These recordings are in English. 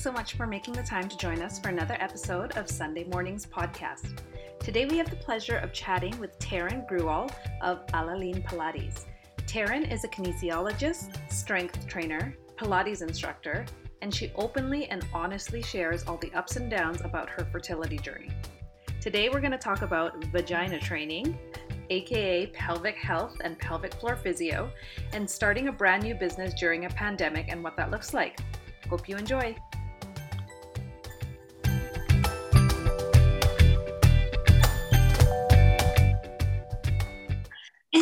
Thanks so much for making the time to join us for another episode of Sunday Mornings Podcast. Today we have the pleasure of chatting with Taren Grewall of A La Ligne Pilates. Taren is a kinesiologist, strength trainer, Pilates instructor, and she openly and honestly shares all the ups and downs about her fertility journey. Today we're going to talk about vagina training, aka pelvic health and pelvic floor physio, and starting a brand new business during a pandemic and what that looks like. Hope you enjoy.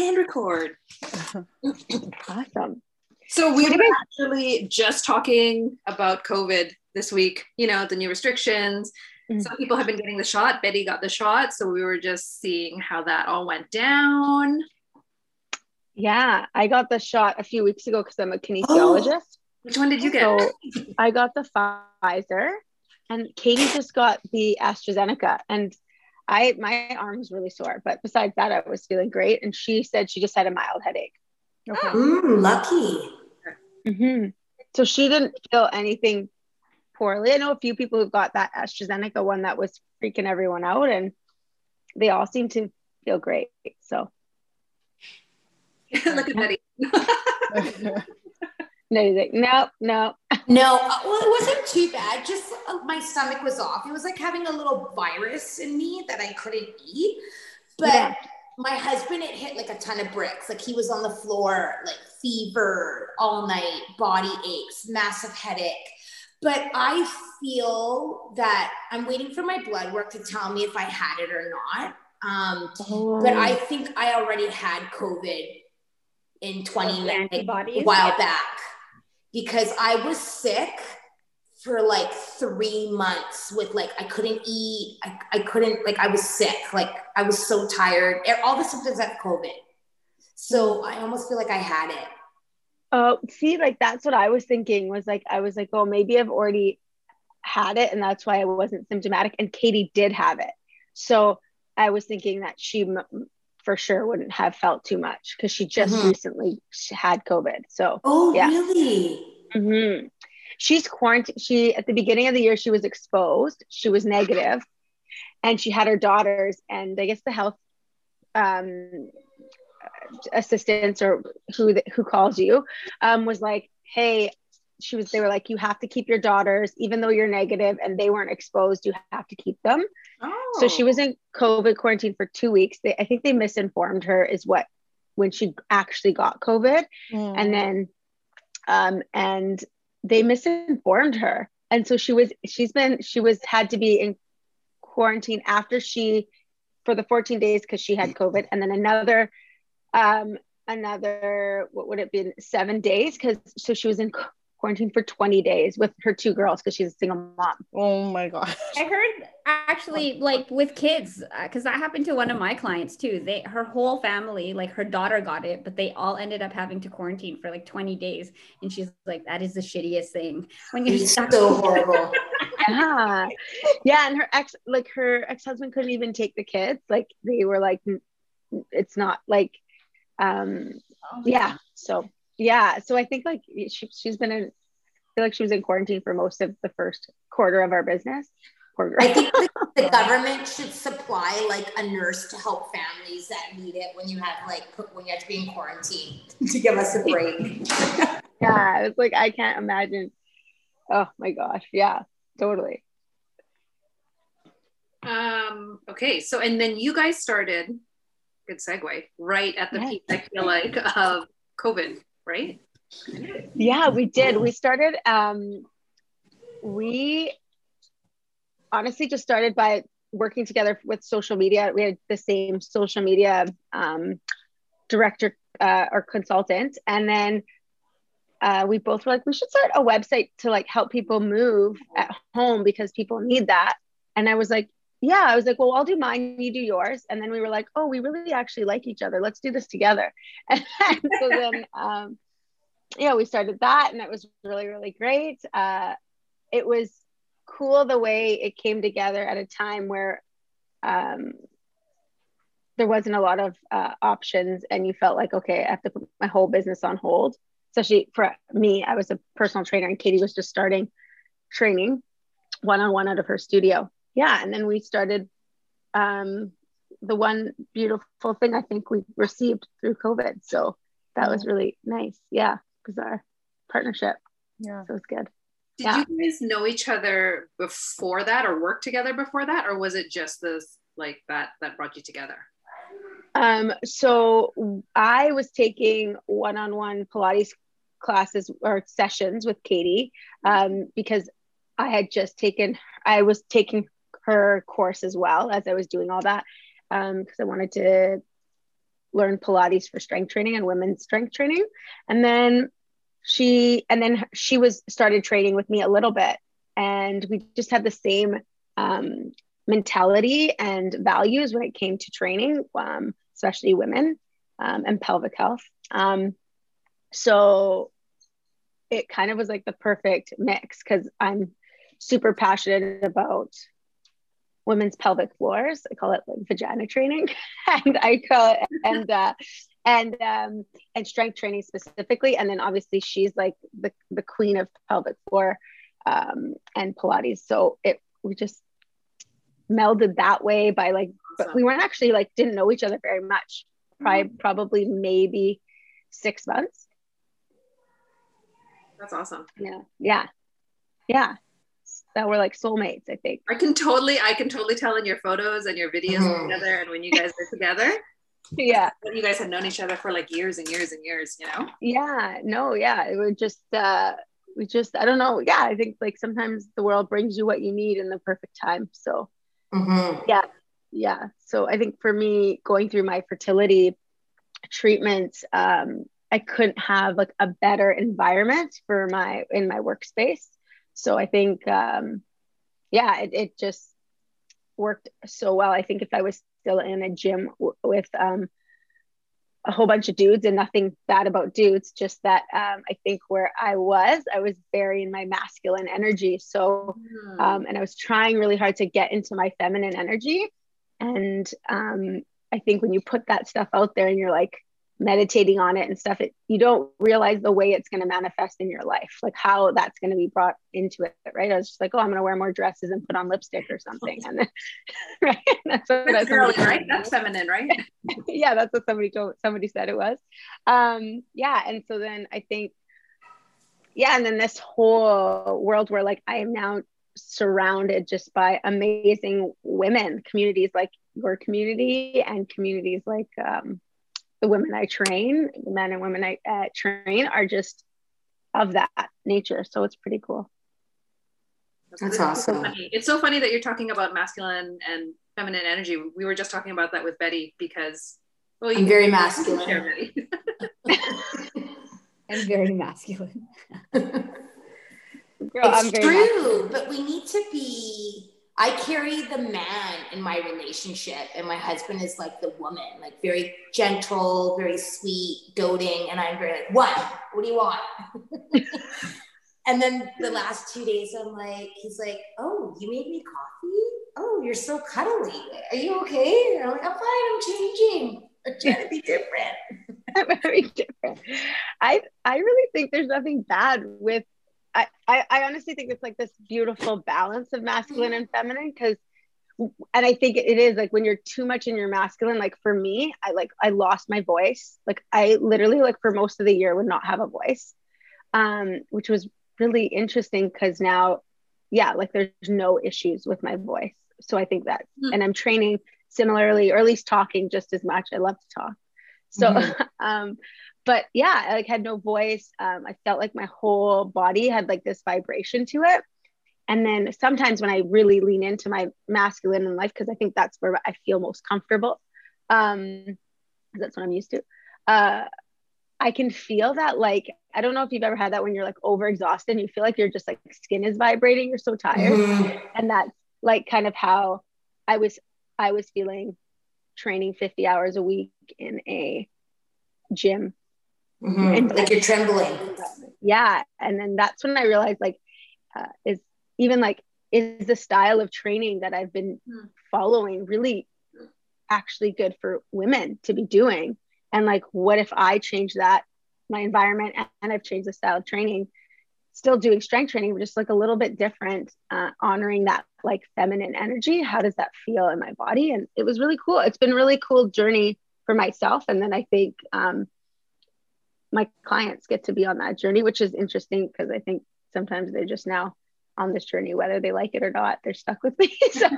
And record. awesome. So we were actually just talking about COVID this week, you know, the new restrictions. Mm-hmm. Some people have been getting the shot. Betty got the shot. So we were just seeing how that all went down. Yeah, I got the shot a few weeks ago because I'm a kinesiologist. Oh. Which one did you get? So I got the Pfizer, and Katie just got the AstraZeneca, and I my arm was really sore, but besides that, I was feeling great. And she said she just had a mild headache. Okay. Mm, lucky. Mm-hmm. So she didn't feel anything poorly. I know a few people who got that AstraZeneca one that was freaking everyone out, and they all seem to feel great. So look at Betty. No, he's like, no, no. no, uh, well, it wasn't too bad. Just uh, my stomach was off. It was like having a little virus in me that I couldn't eat. But yeah. my husband, it hit like a ton of bricks. Like he was on the floor, like fever all night, body aches, massive headache. But I feel that I'm waiting for my blood work to tell me if I had it or not. Um, oh. But I think I already had COVID in 20 a while back because I was sick for like three months with like I couldn't eat, I, I couldn't like I was sick, like I was so tired, all the symptoms of COVID. So I almost feel like I had it. Oh, see, like that's what I was thinking was like I was like, oh, maybe I've already had it, and that's why I wasn't symptomatic. And Katie did have it, so I was thinking that she for sure wouldn't have felt too much because she just mm-hmm. recently had COVID. So, oh, yeah. really? Mm-hmm. She's quarantined. She, at the beginning of the year, she was exposed. She was negative and she had her daughters. And I guess the health um, assistants or who, who calls you um, was like, hey, she was they were like you have to keep your daughters even though you're negative and they weren't exposed you have to keep them. Oh. so she was in covid quarantine for two weeks. They, i think they misinformed her is what when she actually got covid. Mm. and then um and they misinformed her. And so she was she's been she was had to be in quarantine after she for the 14 days because she had covid. And then another um another what would it be seven days because so she was in quarantined for 20 days with her two girls because she's a single mom. Oh my gosh. I heard actually like with kids because uh, that happened to one of my clients too. They her whole family, like her daughter got it, but they all ended up having to quarantine for like 20 days and she's like that is the shittiest thing when you're so horrible. yeah. Yeah, and her ex like her ex-husband couldn't even take the kids. Like they were like it's not like um oh, yeah. So yeah so i think like she, she's been in i feel like she was in quarantine for most of the first quarter of our business I think the, the, government should supply like a nurse to help families that need it when you have like when you have to be in quarantine to give us a break. yeah, it's like I can't imagine. Oh my gosh, yeah, totally. Um. Okay. So, and then you guys started. Good segue. Right at the peak, I feel like of COVID right? Yeah, we did. We started, um, we honestly just started by working together with social media. We had the same social media um, director uh, or consultant. And then uh, we both were like, we should start a website to like help people move at home because people need that. And I was like, yeah, I was like, well, I'll do mine, you do yours. And then we were like, oh, we really actually like each other. Let's do this together. And so then, um, yeah, we started that and it was really, really great. Uh, it was cool the way it came together at a time where um, there wasn't a lot of uh, options and you felt like, okay, I have to put my whole business on hold. Especially for me, I was a personal trainer and Katie was just starting training one on one out of her studio. Yeah. And then we started um, the one beautiful thing I think we received through COVID. So that was really nice. Yeah. Because our partnership. Yeah. So it's good. Did yeah. you guys know each other before that or work together before that? Or was it just this like that that brought you together? Um, so I was taking one-on-one Pilates classes or sessions with Katie um, because I had just taken, I was taking her course as well as I was doing all that because um, I wanted to learn Pilates for strength training and women's strength training. And then she, and then she was started training with me a little bit. And we just had the same um, mentality and values when it came to training, um, especially women um, and pelvic health. Um, so it kind of was like the perfect mix because I'm super passionate about women's pelvic floors. I call it like vagina training, and I call it and uh, and um, and strength training specifically. And then obviously she's like the the queen of pelvic floor um, and Pilates. So it we just melded that way by like, but we weren't actually like didn't know each other very much. Probably mm-hmm. probably maybe six months. That's awesome. Yeah. Yeah. Yeah that were like soulmates, I think. I can totally, I can totally tell in your photos and your videos mm. together and when you guys are together. Yeah. You guys had known each other for like years and years and years, you know? Yeah. No, yeah. It would just uh we just I don't know. Yeah, I think like sometimes the world brings you what you need in the perfect time. So mm-hmm. yeah. Yeah. So I think for me going through my fertility treatment, um, I couldn't have like a better environment for my in my workspace so I think, um, yeah, it, it just worked so well. I think if I was still in a gym w- with um, a whole bunch of dudes and nothing bad about dudes, just that um, I think where I was, I was very in my masculine energy. So, mm. um, and I was trying really hard to get into my feminine energy. And um, I think when you put that stuff out there and you're like, meditating on it and stuff it, you don't realize the way it's going to manifest in your life like how that's going to be brought into it right? I was just like oh i'm going to wear more dresses and put on lipstick or something and then right? That's what that's girly, right? that's feminine right? yeah that's what somebody told somebody said it was. Um yeah and so then i think yeah and then this whole world where like i am now surrounded just by amazing women communities like your community and communities like um, the women I train, the men and women I uh, train are just of that nature. So it's pretty cool. That's, awesome. So it's so funny that you're talking about masculine and feminine energy. We were just talking about that with Betty because well, you're very masculine. Share, I'm very masculine. Girl, it's true, masculine. but we need to be I carry the man in my relationship, and my husband is like the woman, like very gentle, very sweet, doting, and I'm very like, what? What do you want? and then the last two days, I'm like, he's like, oh, you made me coffee. Oh, you're so cuddly. Are you okay? And I'm like, I'm fine. I'm changing. I'm trying to be different. I'm very different. I I really think there's nothing bad with I, I, I honestly think it's like this beautiful balance of masculine and feminine because and I think it is like when you're too much in your masculine, like for me, I like I lost my voice. Like I literally like for most of the year would not have a voice. Um, which was really interesting because now, yeah, like there's no issues with my voice. So I think that mm-hmm. and I'm training similarly, or at least talking just as much. I love to talk. So mm-hmm. um but yeah, I like had no voice. Um, I felt like my whole body had like this vibration to it. And then sometimes when I really lean into my masculine in life, because I think that's where I feel most comfortable, um, that's what I'm used to. Uh, I can feel that like I don't know if you've ever had that when you're like overexhausted and you feel like you're just like skin is vibrating, you're so tired. Mm-hmm. And that's like kind of how I was I was feeling training 50 hours a week in a gym Mm-hmm. And like you're trembling. Yeah. And then that's when I realized like uh, is even like is the style of training that I've been hmm. following really actually good for women to be doing? And like what if I change that my environment and I've changed the style of training still doing strength training, but just like a little bit different, uh, honoring that like feminine energy. How does that feel in my body? And it was really cool. It's been really cool journey for myself. And then I think um, my clients get to be on that journey, which is interesting because I think sometimes they're just now on this journey, whether they like it or not, they're stuck with me. so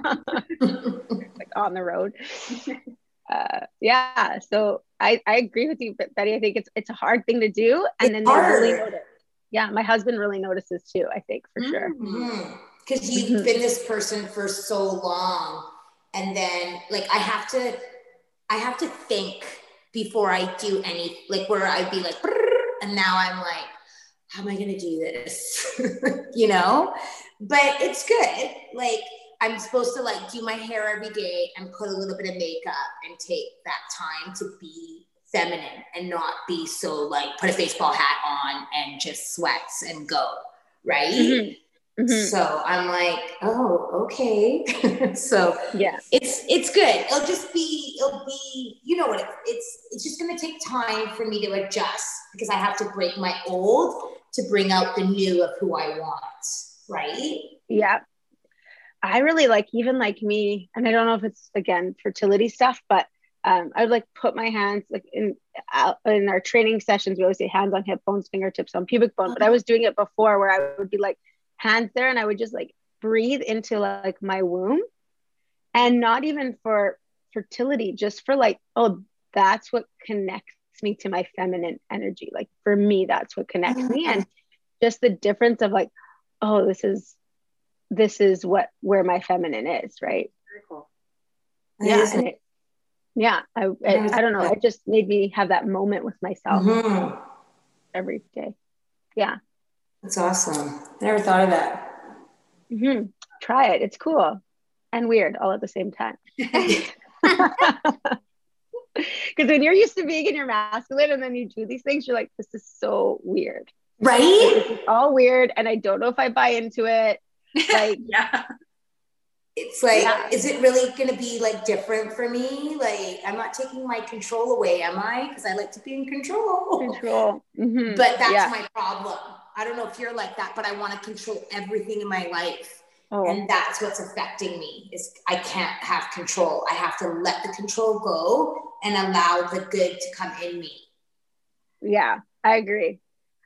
like on the road. Uh, yeah. So I, I agree with you, Betty. I think it's it's a hard thing to do. And it's then they really notice yeah, my husband really notices too, I think for sure. Because mm-hmm. you've mm-hmm. been this person for so long. And then like I have to I have to think before I do any like where I'd be like and now I'm like, how am I gonna do this? you know? But it's good. Like I'm supposed to like do my hair every day and put a little bit of makeup and take that time to be feminine and not be so like put a baseball hat on and just sweats and go right mm-hmm. Mm-hmm. so i'm like oh okay so yeah it's it's good it'll just be it'll be you know what it, it's it's just going to take time for me to adjust because i have to break my old to bring out the new of who i want right yeah i really like even like me and i don't know if it's again fertility stuff but um, I would like put my hands like in uh, in our training sessions. We always say hands on hip bones, fingertips on pubic bone. But I was doing it before where I would be like hands there, and I would just like breathe into like my womb, and not even for fertility, just for like oh that's what connects me to my feminine energy. Like for me, that's what connects me, and just the difference of like oh this is this is what where my feminine is, right? Very cool. Yeah, and it, yeah I, I, I don't know it just made me have that moment with myself mm-hmm. every day yeah that's awesome. I never thought of that. Mm-hmm. try it. It's cool. And weird all at the same time. Because when you're used to being in your masculine and then you do these things you're like this is so weird. Right? It's all weird and i don't know if i buy into it. Like yeah. It's like yeah. is it really going to be like different for me? Like i'm not taking my control away am i? Because i like to be in control. Control. Mm-hmm. but that's yeah. my problem i don't know if you're like that but i want to control everything in my life oh. and that's what's affecting me is i can't have control i have to let the control go and allow the good to come in me yeah i agree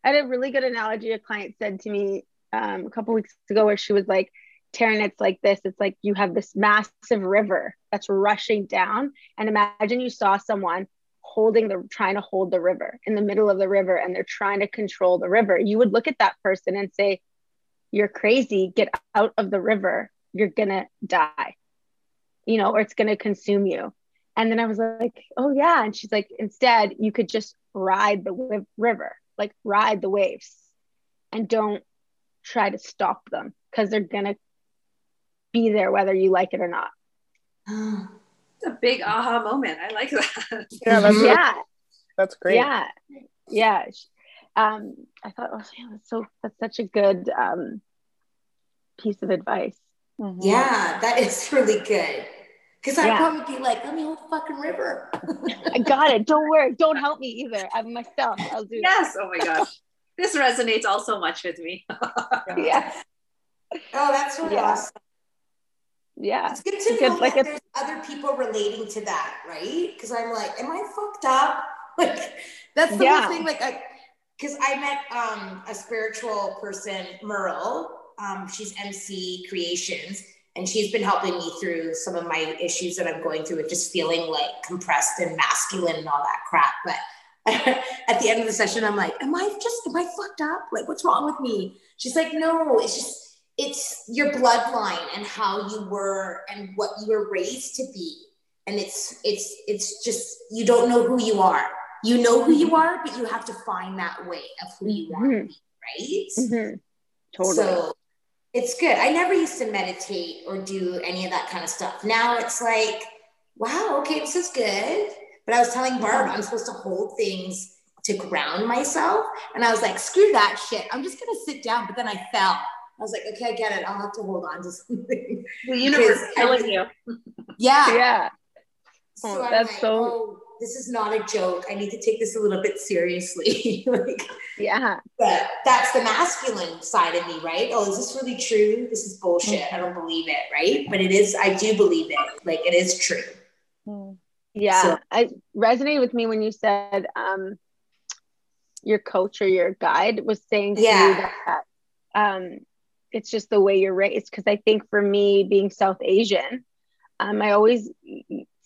i had a really good analogy a client said to me um, a couple weeks ago where she was like Taren, it's like this. It's like you have this massive river that's rushing down. And imagine you saw someone holding the trying to hold the river in the middle of the river and they're trying to control the river. You would look at that person and say, You're crazy, get out of the river. You're gonna die, you know, or it's gonna consume you. And then I was like, Oh, yeah. And she's like, Instead, you could just ride the river, like ride the waves and don't try to stop them because they're gonna be there whether you like it or not. It's a big aha moment. I like that. Yeah, that's, yeah. that's great. Yeah, yeah. Um, I thought, oh, yeah, that's so that's such a good um, piece of advice. Mm-hmm. Yeah, that is really good. Because I'd yeah. probably be like, let me hold the fucking river. I got it. Don't worry. Don't help me either. I'm myself. I'll do Yes. That. Oh my gosh. this resonates all so much with me. yeah. Oh, that's really yeah. awesome yeah. It's good to know like that there's other people relating to that right? Because i'm like am i fucked up? Like that's the yeah. whole thing like I because I, I, met um, a spiritual person merle. Um, she's mc creations and she's been helping me through some of my issues that i'm going through with just feeling like compressed and masculine and all that crap. But at the end of the session i'm like am i just am i fucked up? Like what's wrong with me? She's like no it's just it's your bloodline and how you were and what you were raised to be. And it's it's it's just you don't know who you are. You know who you are but you have to find that way of who you want mm-hmm. to be right? Mm-hmm. totally. So it's good. I never used to meditate or do any of that kind of stuff. Now it's like wow okay this is good. But i was telling barb i'm supposed to hold things to ground myself. And i was like screw that shit. I'm just gonna sit down. But then i fell I was like, okay, I get it. I'll have to hold on to something. The universe is telling you. Yeah. Yeah. So oh, that's like, so. Oh, this is not a joke. I need to take this a little bit seriously. like, yeah. But that's the masculine side of me, right? Oh, is this really true? This is bullshit. I don't believe it, right? But it is, I do believe it. Like it is true. Hmm. Yeah. So, I resonated with me when you said um your coach or your guide was saying to yeah. you that um it's just the way you're raised. Cause I think for me being South Asian, um, I always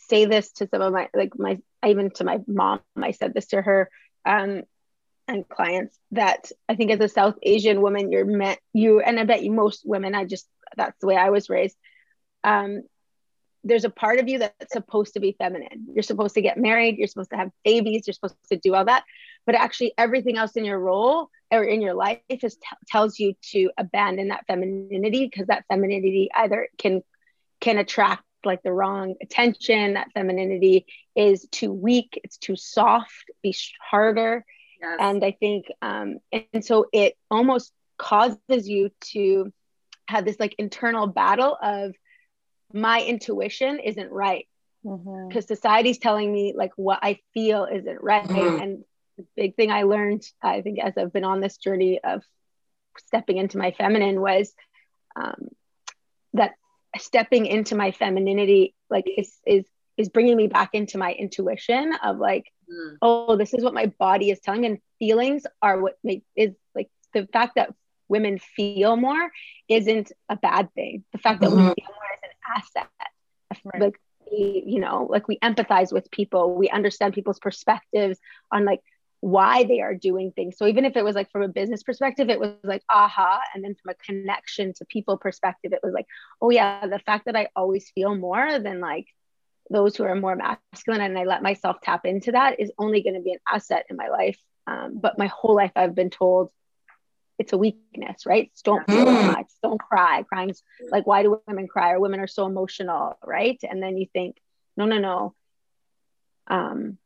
say this to some of my like my even to my mom i said this to her um, and clients that i think as a south asian woman you're meant you and i bet you most women i just that's the way i was raised um, there's a part of you that's supposed to be feminine you're supposed to get married you're supposed to have babies you're supposed to do all that but actually everything else in your role or in your life just t- tells you to abandon that femininity because that femininity either can can attract like the wrong attention that femininity is too weak it's too soft be harder yes. and i think um and so it almost causes you to have this like internal battle of my intuition isn't right because mm-hmm. society's telling me like what i feel isn't right mm-hmm. and the big thing i learned i think as i've been on this journey of stepping into my feminine was um, that stepping into my femininity like is is is bringing me back into my intuition of like mm. oh this is what my body is telling and feelings are what make is like the fact that women feel more isn't a bad thing the fact that mm-hmm. we feel more is an asset right. like we, you know like we empathize with people we understand people's perspectives on like why they are doing things. So even if it was like from a business perspective, it was like aha. And then from a connection to people perspective, it was like, oh yeah, the fact that I always feel more than like those who are more masculine and I let myself tap into that is only going to be an asset in my life. Um, but my whole life I've been told it's a weakness, right? Don't feel mm. much, don't cry. Crying's like, why do women cry? Or women are so emotional, right? And then you think, no, no, no. Um,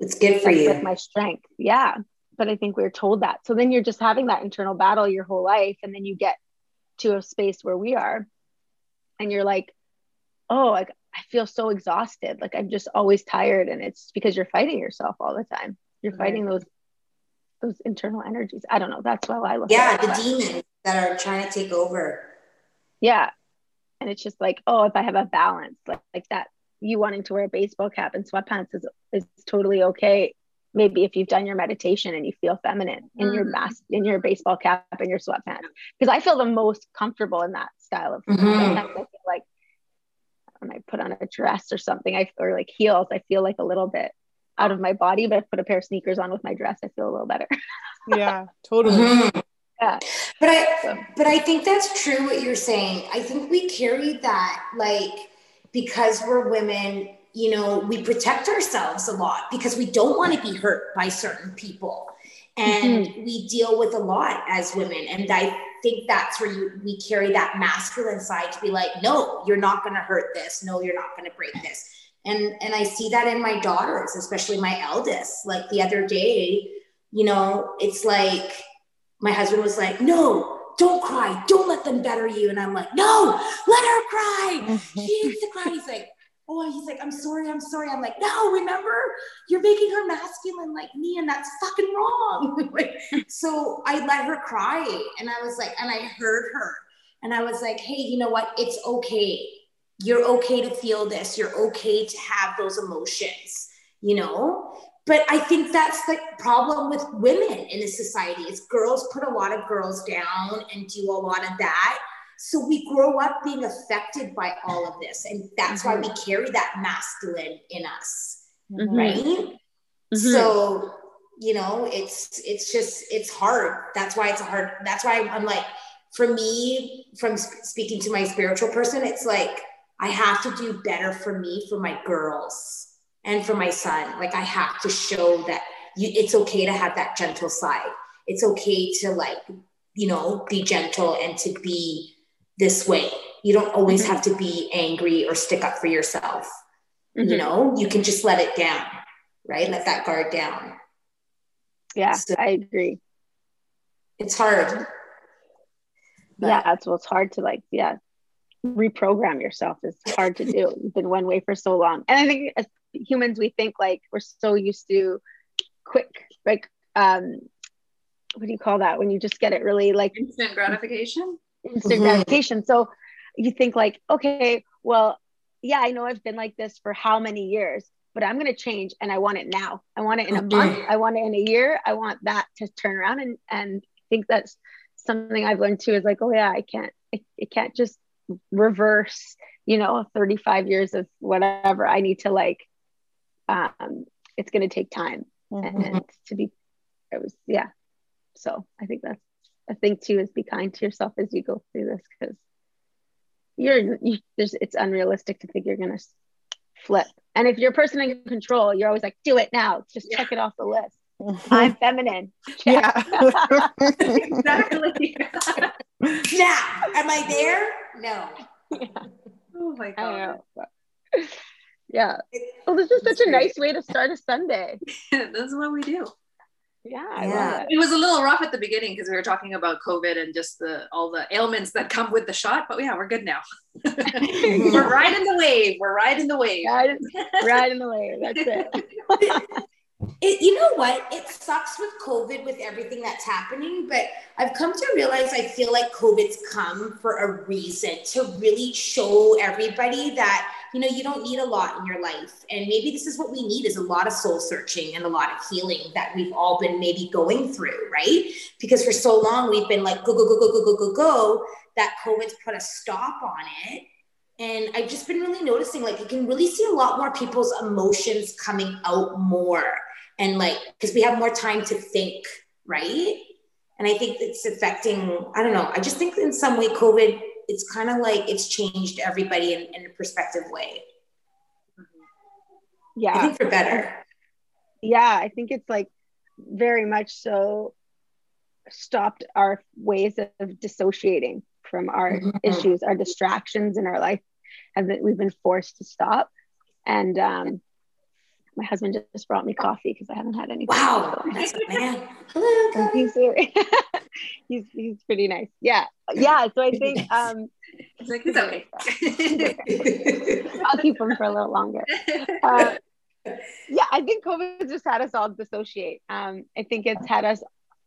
it's good for you. With my strength. Yeah. But I think we are told that. So then you're just having that internal battle your whole life. And then you get to a space where we are and you're like, oh, like I feel so exhausted. Like I'm just always tired. And it's because you're fighting yourself all the time. You're right. fighting those those internal energies. I don't know. That's why I look Yeah, the demons that are trying to take over. Yeah. And it's just like, oh, if I have a balance, like, like that you wanting to wear a baseball cap and sweatpants is, is totally okay maybe if you've done your meditation and you feel feminine in your mm-hmm. mask in your baseball cap and your sweatpants because i feel the most comfortable in that style of mm-hmm. sometimes i feel like when i put on a dress or something i or like heels i feel like a little bit out of my body but i put a pair of sneakers on with my dress i feel a little better yeah totally mm-hmm. yeah but i so. but i think that's true what you're saying i think we carry that like because we're women, you know, we protect ourselves a lot because we don't want to be hurt by certain people. And mm-hmm. we deal with a lot as women. And I think that's where you, we carry that masculine side to be like, no, you're not going to hurt this. No, you're not going to break this. And, and I see that in my daughters, especially my eldest. Like the other day, you know, it's like my husband was like, no, don't cry. Don't let them better you. And I'm like, no, let her cry. She needs to cry. He's like, oh, he's like, I'm sorry, I'm sorry. I'm like, no, remember, you're making her masculine like me, and that's fucking wrong. so I let her cry. And I was like, and I heard her. And I was like, hey, you know what? It's okay. You're okay to feel this. You're okay to have those emotions, you know? But I think that's the problem with women in a society is girls put a lot of girls down and do a lot of that. So we grow up being affected by all of this. And that's mm-hmm. why we carry that masculine in us. Mm-hmm. Right. Mm-hmm. So, you know, it's it's just it's hard. That's why it's a hard, that's why I'm like, for me, from speaking to my spiritual person, it's like I have to do better for me, for my girls and for my son like i have to show that you, it's okay to have that gentle side it's okay to like you know be gentle and to be this way you don't always mm-hmm. have to be angry or stick up for yourself mm-hmm. you know you can just let it down right let that guard down yeah so i agree it's hard yeah it's well it's hard to like yeah reprogram yourself is hard to do. You've been one way for so long. And I think humans we think like we're so used to quick like um what do you call that when you just get it really like instant gratification? Instant Mhm. gratification. So you think like okay well yeah i know i've been like this for how many years but i'm going to change and i want it now. I want it in a month. I want it in a year. I want that to turn around and and I think that's something i've learned too is like oh yeah i can't it, it can't just reverse you know 35 years of whatever. I need to like um it's going to take time. Mhm. and to be it was yeah. So i think that's a thing too is be kind to yourself as you go through this because you're you, there's it's unrealistic to think you're gonna flip. And if you're a person in control you're always like do it now. Just check it off the list. I'm feminine. Yeah. exactly. Now, am I there? No. oh my i god. know but- yeah. Well this is such a nice way to start a sunday. This is what we do. Yeah Yeah. it. It was a little rough at the beginning because we were talking about covid and just the all the ailments that come with the shot but yeah we're good now. We're riding the wave. We're riding the wave. Riding, in the wave. that's it It, you know what? It sucks with COVID with everything that's happening, but I've come to realize I feel like COVID's come for a reason to really show everybody that you know you don't need a lot in your life, and maybe this is what we need is a lot of soul searching and a lot of healing that we've all been maybe going through, right? Because for so long we've been like go go go go go go go go that COVID's put a stop on it. And I've just been really noticing, like, you can really see a lot more people's emotions coming out more and like because we have more time to think right? And i think it's affecting i don't know i just think in some way covid it's kind of like it's changed everybody in, in a perspective way. Yeah. I think for better. Yeah i think it's like very much so stopped our ways of dissociating from our Mhm. issues our distractions in our life have been we've been forced to stop. And um my husband just brought me coffee because i haven't had any wow that's a man hello he's, he's he's pretty nice yeah yeah so i think um it's like it's okay i'll keep him for a little longer uh, yeah, I think COVID just had us all dissociate. Um, I think it's had us,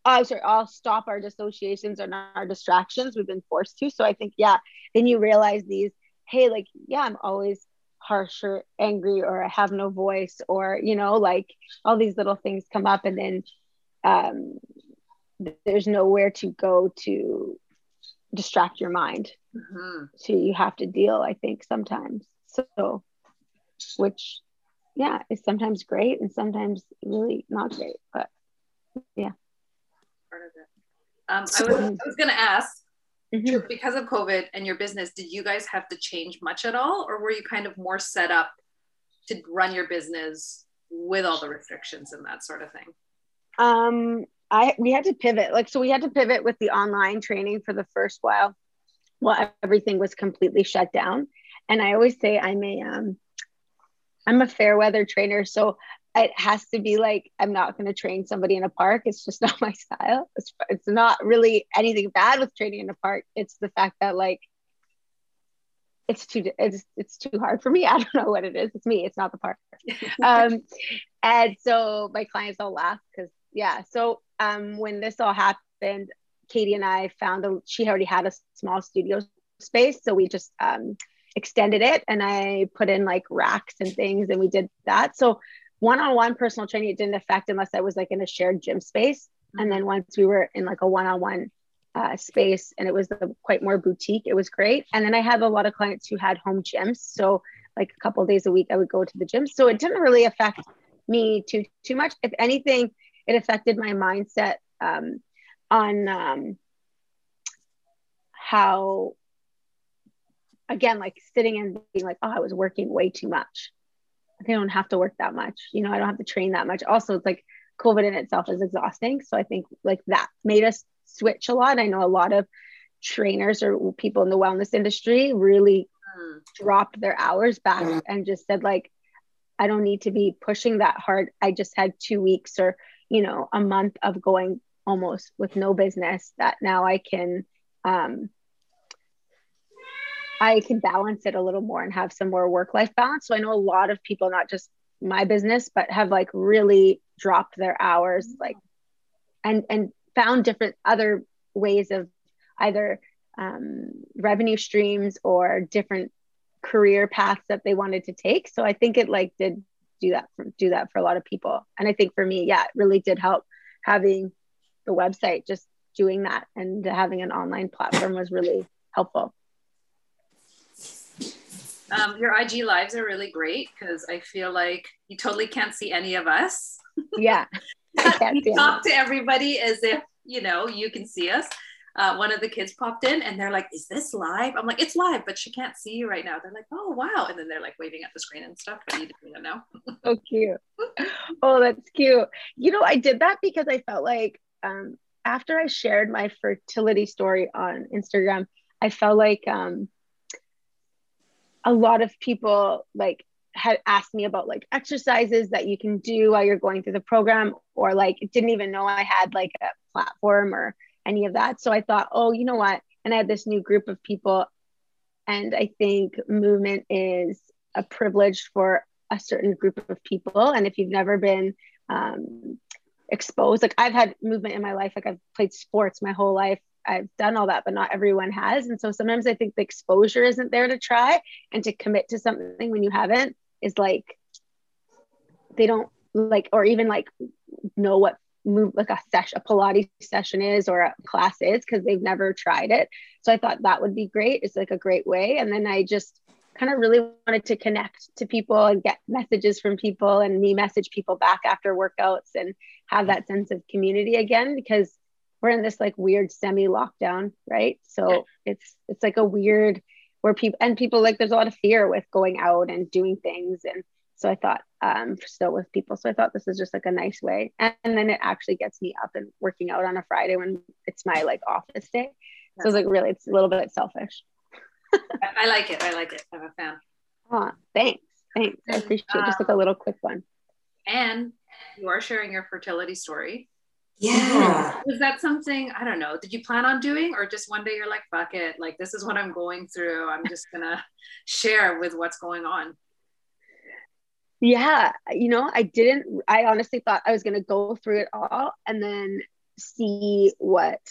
oh, sorry, all stop our dissociations and our distractions. We've been forced to. So I think, yeah, then you realize these, hey, like, yeah, I'm always harsh or angry or I have no voice or, you know, like all these little things come up and then um, there's nowhere to go to distract your mind. Mhm. So you have to deal, I think, sometimes. So, which, yeah, is sometimes great and sometimes really not great. But yeah part of it um, I, was, I was gonna ask Mhm. because of COVID and your business, did you guys have to change much at all, or were you kind of more set up to run your business with all the restrictions and that sort of thing? um, I we had to pivot. Like, so we had to pivot with the online training for the first while, while everything was completely shut down. And I always say I'm a um, I'm a fair weather trainer, so it has to be like I'm not going to train somebody in a park. It's just not my style. It's it's not really anything bad with training in a park. It's the fact that like it's too it's it's too hard for me. I don't know what it is. It's me. It's not the park. um, and so my clients all laugh because yeah. So um, when this all happened, Katie and I found a she already had a small studio space, so we just um, extended it, and I put in like racks and things, and we did that. So one-on-one personal training it didn't affect unless I was like in a shared gym space, and then once we were in like a one-on-one uh, space and it was the, quite more boutique. It was great. And then I had a lot of clients who had home gyms. So like a couple days a week, I would go to the gym. So it didn't really affect me too too much. If anything, it affected my mindset um, on um, how, again, like sitting and being like, oh, I was working way too much. I don't have to work that much. You know, I don't have to train that much. Also, it's like COVID in itself is exhausting. So I think like that made us switch a lot. I know a lot of trainers or people in the wellness industry really Mm. dropped their hours back and just said like I don't need to be pushing that hard. I just had 2 weeks or you know a month of going almost with no business that now I can um I can balance it a little more and have some more work life balance. So I know a lot of people not just my business, but have like really dropped their hours, like, and and found different other ways of either um, revenue streams or different career paths that they wanted to take. So I think it like did do that for, do that for a lot of people. And I think for me, yeah, it really did help having the website, just doing that and having an online platform was really helpful. Um, your IG lives are really great because I feel like you totally can't see any of us. Yeah. you talk to everybody as if, you know, you can see us. Uh, one of the kids popped in and they're like, Is this live? I'm like, It's live, but she can't see you right now. They're like, Oh, wow. And then they're like waving at the screen and stuff, but you didn't even know. so cute. Oh, that's cute. You know, I did that because I felt like um, after I shared my fertility story on Instagram, I felt like um, a lot of people like had asked me about like exercises that you can do while you're going through the program or like didn't even know I had like a platform or any of that. So I thought, oh, you know what? And I had this new group of people. And I think movement is a privilege for a certain group of people. And if you've never been um, exposed, like I've had movement in my life, like I've played sports my whole life. I've done all that, but not everyone has. And so sometimes I think the exposure isn't there to try and to commit to something when you haven't is like they don't like or even like know what move like a session a pilates session is or a class is because they've never tried it. So i thought that would be great. It's like a great way. And then i just kind of really wanted to connect to people and get messages from people and me message people back after workouts and have that sense of community again because we're in this like weird semi lockdown right? So it's it's like a weird where people and people like there's a lot of fear with going out and doing things. And so I thought um still with people. So I thought this is just like a nice way. And, and then it actually gets me up and working out on a Friday when it's my like office day. So it's like really it's a little bit selfish. I like it. I like it. I'm a fan. Oh thanks. Thanks. I appreciate um, just like a little quick one. and you are sharing your fertility story yeah. Was that something, I don't know, did you plan on doing or just one day you're like, fuck it, like this is what I'm going through. I'm just gonna share with what's going on. Yeah, you know, I didn't, I honestly thought I was gonna go through it all and then see what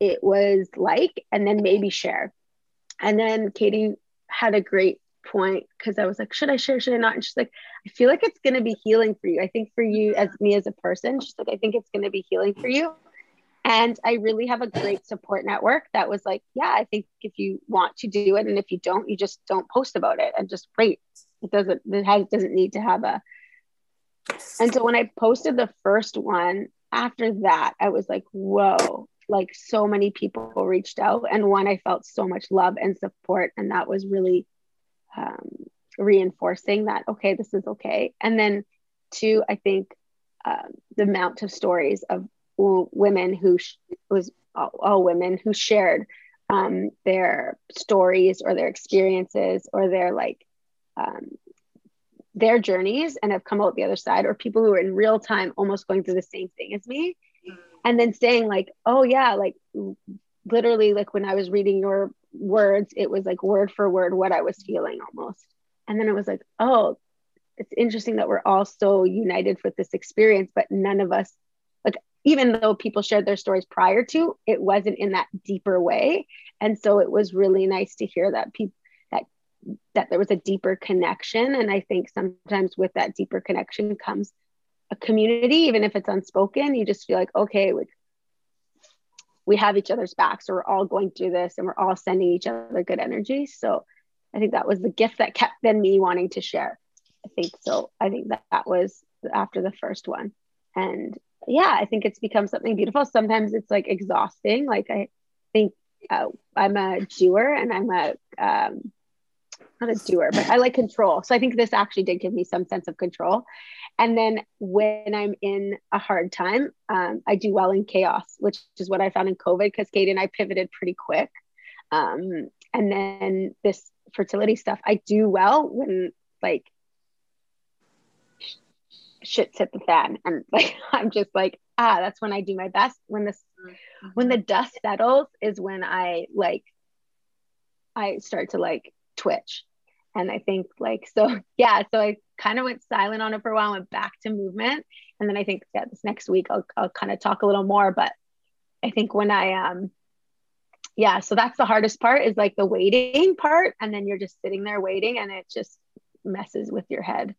it was like and then maybe share. And then Katie had a great point because I was like, should I share? Should I not? And she's like, I feel like it's going to be healing for you. I think for you, as me as a person, she's like, I think it's going to be healing for you. And I really have a great support network that was like, yeah, I think if you want to do it, and if you don't, you just don't post about it and just wait. It doesn't, it has, doesn't need to have a. And so when I posted the first one, after that, I was like, whoa, like so many people reached out. And one, I felt so much love and support. And that was really um, reinforcing that okay this is okay. And then two i think uh, the amount of stories of women who sh- was all, all, women who shared um, their stories or their experiences or their like um, their journeys and have come out the other side or people who are in real time almost going through the same thing as me. And then saying like oh yeah like literally like when i was reading your words, it was like word for word what I was feeling almost. And then it was like, oh, it's interesting that we're all so united with this experience, but none of us, like, even though people shared their stories prior to, it wasn't in that deeper way. And so it was really nice to hear that people that that there was a deeper connection. And I think sometimes with that deeper connection comes a community, even if it's unspoken, you just feel like, okay, like we have each other's backs so we're all going through this and we're all sending each other good energy. So i think that was the gift that kept then me wanting to share. I think so. I think that that was after the first one. And yeah i think it's become something beautiful. Sometimes it's like exhausting. Like i think uh, i'm a doer and i'm a um, not a doer but i like control so i think this actually did give me some sense of control and then when I'm in a hard time, um, I do well in chaos, which is what I found in COVID because Katie and I pivoted pretty quick. Um, and then this fertility stuff, I do well when like shit's hit the fan. And like, I'm just like, ah, that's when I do my best. When this, when the dust settles is when I like, I start to like twitch. And I think like, so yeah, so I kind of went silent on it for a while, went back to movement. And then I think, yeah, this next week I'll, I'll kind of talk a little more. But I think when I, um, yeah, so that's the hardest part is like the waiting part. And then you're just sitting there waiting and it just messes with your head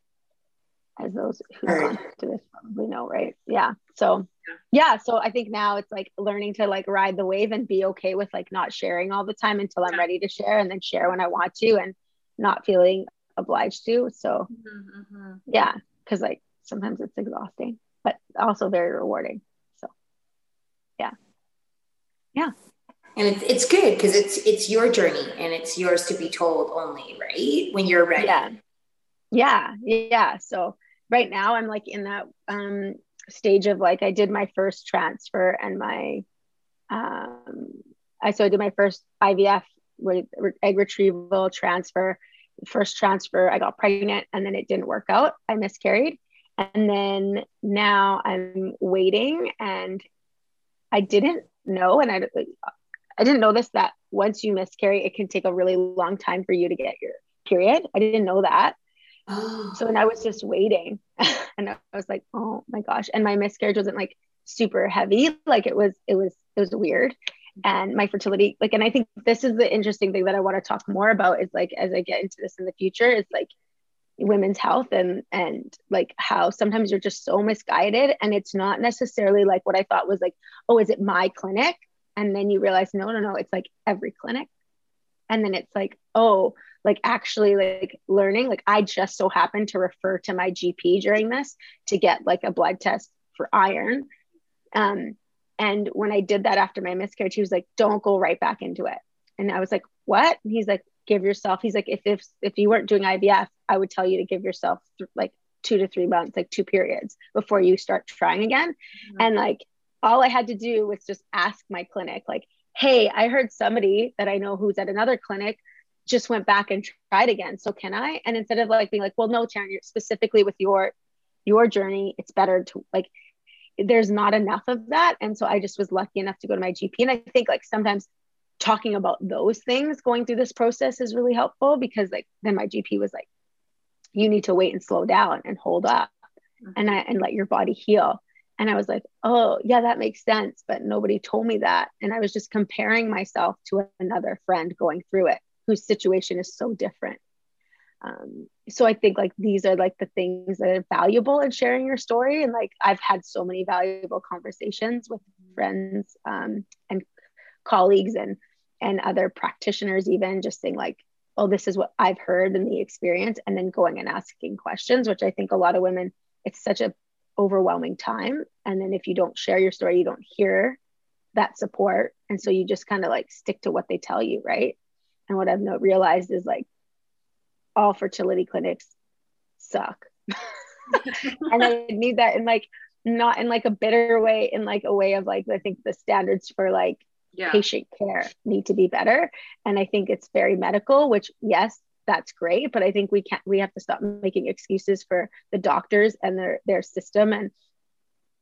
as those who gone to this probably know, right? Yeah. So yeah, so I think now it's like learning to like ride the wave and be okay with like not sharing all the time until I'm ready to share and then share when I want to and not feeling obliged to. So mm-hmm, mm-hmm. yeah, because like sometimes it's exhausting, but also very rewarding. So yeah. Yeah. And it's, it's good because it's it's your journey and it's yours to be told only, right? When you're ready. Yeah. Yeah. Yeah. So right now I'm like in that um stage of like I did my first transfer and my um I so I did my first IVF with egg retrieval transfer. First transfer, I got pregnant and then it didn't work out. I miscarried. And then now I'm waiting and I didn't know and I I didn't know this that once you miscarry it can take a really long time for you to get your period. I didn't know that. Oh. So and I was just waiting and I was like, oh my gosh. And my miscarriage wasn't like super heavy. Like it was, it was, it was weird. And my fertility, like, and I think this is the interesting thing that I want to talk more about is like as I get into this in the future, is like women's health and and like how sometimes you're just so misguided and it's not necessarily like what I thought was like, oh, is it my clinic? And then you realize, no, no, no, it's like every clinic. And then it's like, oh, like actually like learning like i just so happened to refer to my gp during this to get like a blood test for iron um and when i did that after my miscarriage he was like don't go right back into it and i was like what and he's like give yourself he's like if if if you weren't doing ivf i would tell you to give yourself th- like two to three months like two periods before you start trying again mm-hmm. and like all i had to do was just ask my clinic like hey i heard somebody that i know who's at another clinic just went back and tried again. So can I? And instead of like being like, well, no, Taren, you're specifically with your your journey, it's better to like there's not enough of that. And so I just was lucky enough to go to my GP. And I think like sometimes talking about those things going through this process is really helpful because like then my GP was like, you need to wait and slow down and hold up mm-hmm. and I and let your body heal. And I was like, oh, yeah, that makes sense. But nobody told me that. And I was just comparing myself to another friend going through it whose situation is so different. Um, so I think like these are like the things that are valuable in sharing your story. And like I've had so many valuable conversations with friends um, and colleagues and and other practitioners, even just saying like, oh, this is what I've heard in the experience, and then going and asking questions, which I think a lot of women, it's such a overwhelming time. And then if you don't share your story, you don't hear that support. And so you just kind of like stick to what they tell you, right? And what I've not realized is like all fertility clinics suck. and I need that in like not in like a bitter way, in like a way of like I think the standards for like yeah. patient care need to be better. And I think it's very medical, which yes, that's great, but I think we can't we have to stop making excuses for the doctors and their their system and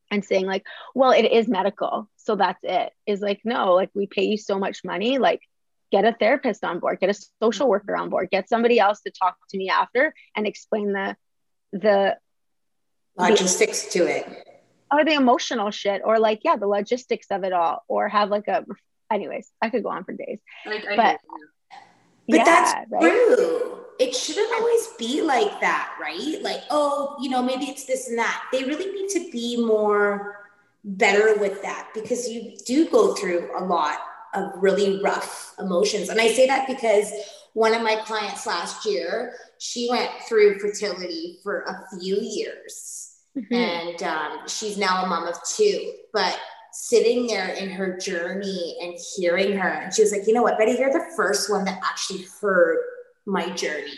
and saying like, well, it is medical, so that's it. Is like no, like we pay you so much money, like get a therapist on board, get a social mm-hmm. worker on board, get somebody else to talk to me after and explain the the logistics the, to it. Or the emotional shit or like yeah the logistics of it all or have like a anyways i could go on for days. I, I but but yeah, that's right? true. It shouldn't always be like that right? Like oh you know maybe it's this and that. They really need to be more better with that because you do go through a lot of really rough emotions. And I say that because one of my clients last year, she went through fertility for a few years. Mm-hmm. And um, she's now a mom of two. But sitting there in her journey and hearing her, and she was like, you know what, Betty, you're the first one that actually heard my journey.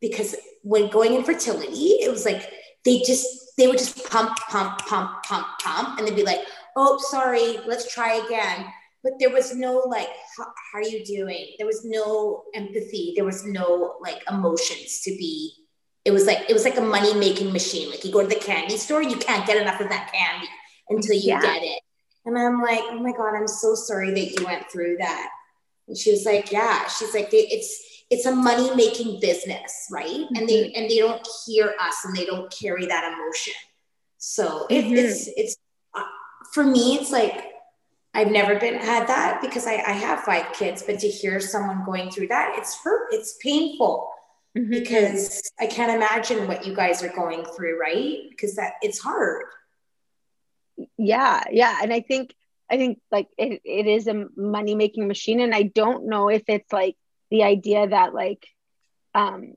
Because when going in fertility, it was like they just, they would just pump, pump, pump, pump, pump, and they'd be like, oh, sorry, let's try again but there was no like how, how, are you doing there was no empathy there was no like emotions to be it was like it was like a money making machine like you go to the candy store you can't get enough of that candy until you yeah. get it and i'm like oh my god i'm so sorry that you went through that and she was like yeah she's like it's it's a money making business, right? Mm-hmm. And they and they don't hear us and they don't carry that emotion. So mm-hmm. it's it's uh, for me, it's like I've never been had that because I, I have five kids, but to hear someone going through that, it's hurt, it's painful. Mm-hmm. Because I can't imagine what you guys are going through, right? Because that it's hard. Yeah, yeah. And I think I think like it, it is a money making machine. And I don't know if it's like the idea that like um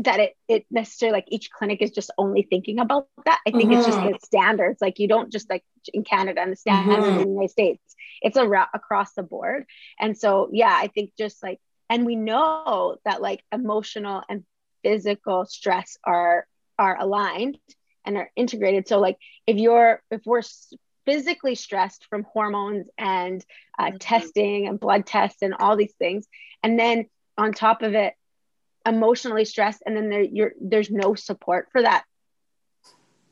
that it it necessarily like each clinic is just only thinking about that. I think mm-hmm. it's just mm-hmm. the standards. Like you don't just like in Canada and the standards mm-hmm. in the United States. It's a ra- across the board. And so yeah, I think just like and we know that like emotional and physical stress are are aligned and are integrated. So like if you're if we're physically stressed from hormones and uh, mm-hmm. testing and blood tests and all these things, and then on top of it emotionally stressed and then there, you're, there's no support for that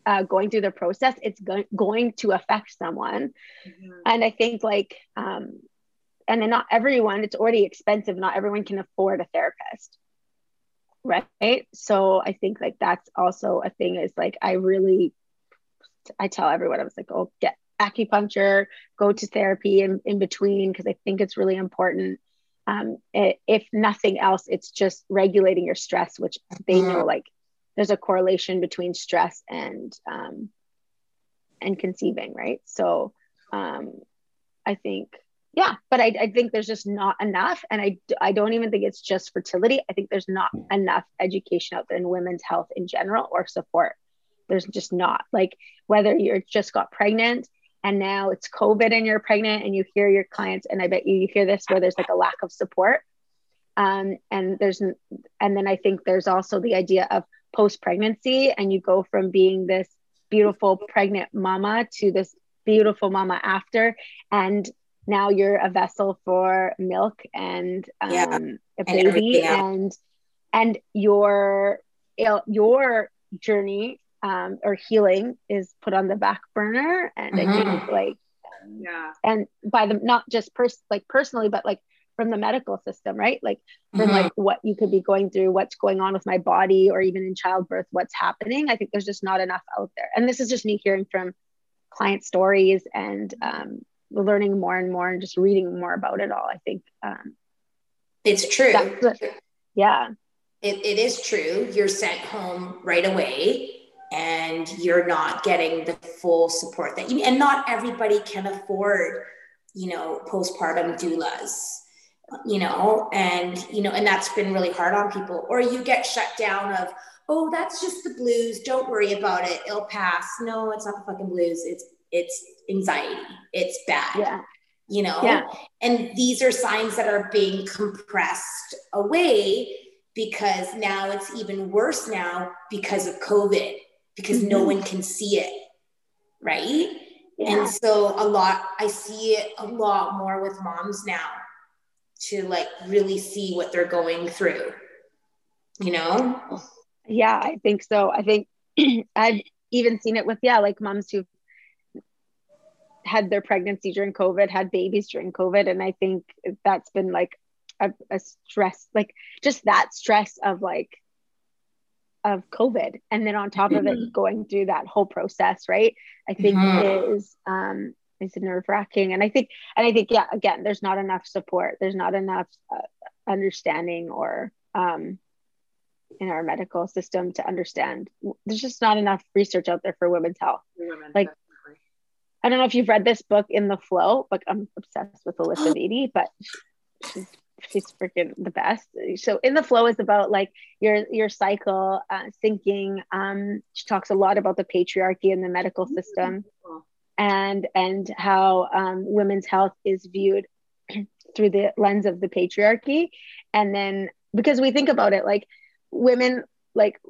uh, going through the process it's go- going to affect someone. Mm-hmm. and i think like um, and then not everyone it's already expensive not everyone can afford a therapist. Right? So i think like that's also a thing is like i really i tell everyone i was like oh get acupuncture go to therapy in, in between because i think it's really important um, it, if nothing else, it's just regulating your stress, which they know mm-hmm. like there's a correlation between stress and um, and conceiving, right? So um, I think yeah, but I, I think there's just not enough, and I I don't even think it's just fertility. I think there's not enough education out there in women's health in general or support. There's just not like whether you're just got pregnant and now it's COVID and you're pregnant and you hear your clients, and I bet you you hear this where there's like a lack of support. Um, and there's, and then I think there's also the idea of post pregnancy, and you go from being this beautiful pregnant mama to this beautiful mama after, and now you're a vessel for milk and um, yeah. a baby, and, and and your your journey um, or healing is put on the back burner. And mm-hmm. i think mm-hmm. like yeah. and by the not just pers- like personally but like from the medical system right? Like from mm-hmm. like what you could be going through what's going on with my body or even in childbirth what's happening. I think there's just not enough out there. And this is just me hearing from client stories and um, learning more and more and just reading more about it all i think um, it's true. yeah. It, it is true. You're sent home right away and you're not getting the full support that you and not everybody can afford you know postpartum doulas you know and you know and that's been really hard on people. Or you get shut down of oh that's just the blues. Don't worry about it. It'll pass. No it's not the fucking blues. It's it's anxiety. It's bad. Yeah. You know? Yeah. and these are signs that are being compressed away because now it's even worse now because of covid because mm-hmm. no one can see it. Right. Yeah. And so a lot, I see it a lot more with moms now to like really see what they're going through, you know? Yeah, I think so. I think I've even seen it with, yeah, like moms who had their pregnancy during COVID, had babies during COVID. And I think that's been like a, a stress, like just that stress of like, of COVID. And then on top of it, mm-hmm. going through that whole process, right? I think mm-hmm. is um is nerve wracking. And I think, and I think, yeah, again, there's not enough support. There's not enough uh, understanding or um in our medical system to understand. There's just not enough research out there for women's health. Women, like, definitely. I don't know if you've read this book, In the FLO. Like, I'm obsessed with Alisa Vitti, but she's she's freaking the best. So in the FLO is about like your your cycle uh, syncing. Um, she talks a lot about the patriarchy in the medical mm-hmm. system, and and how um, women's health is viewed through the lens of the patriarchy, and then because we think about it like women like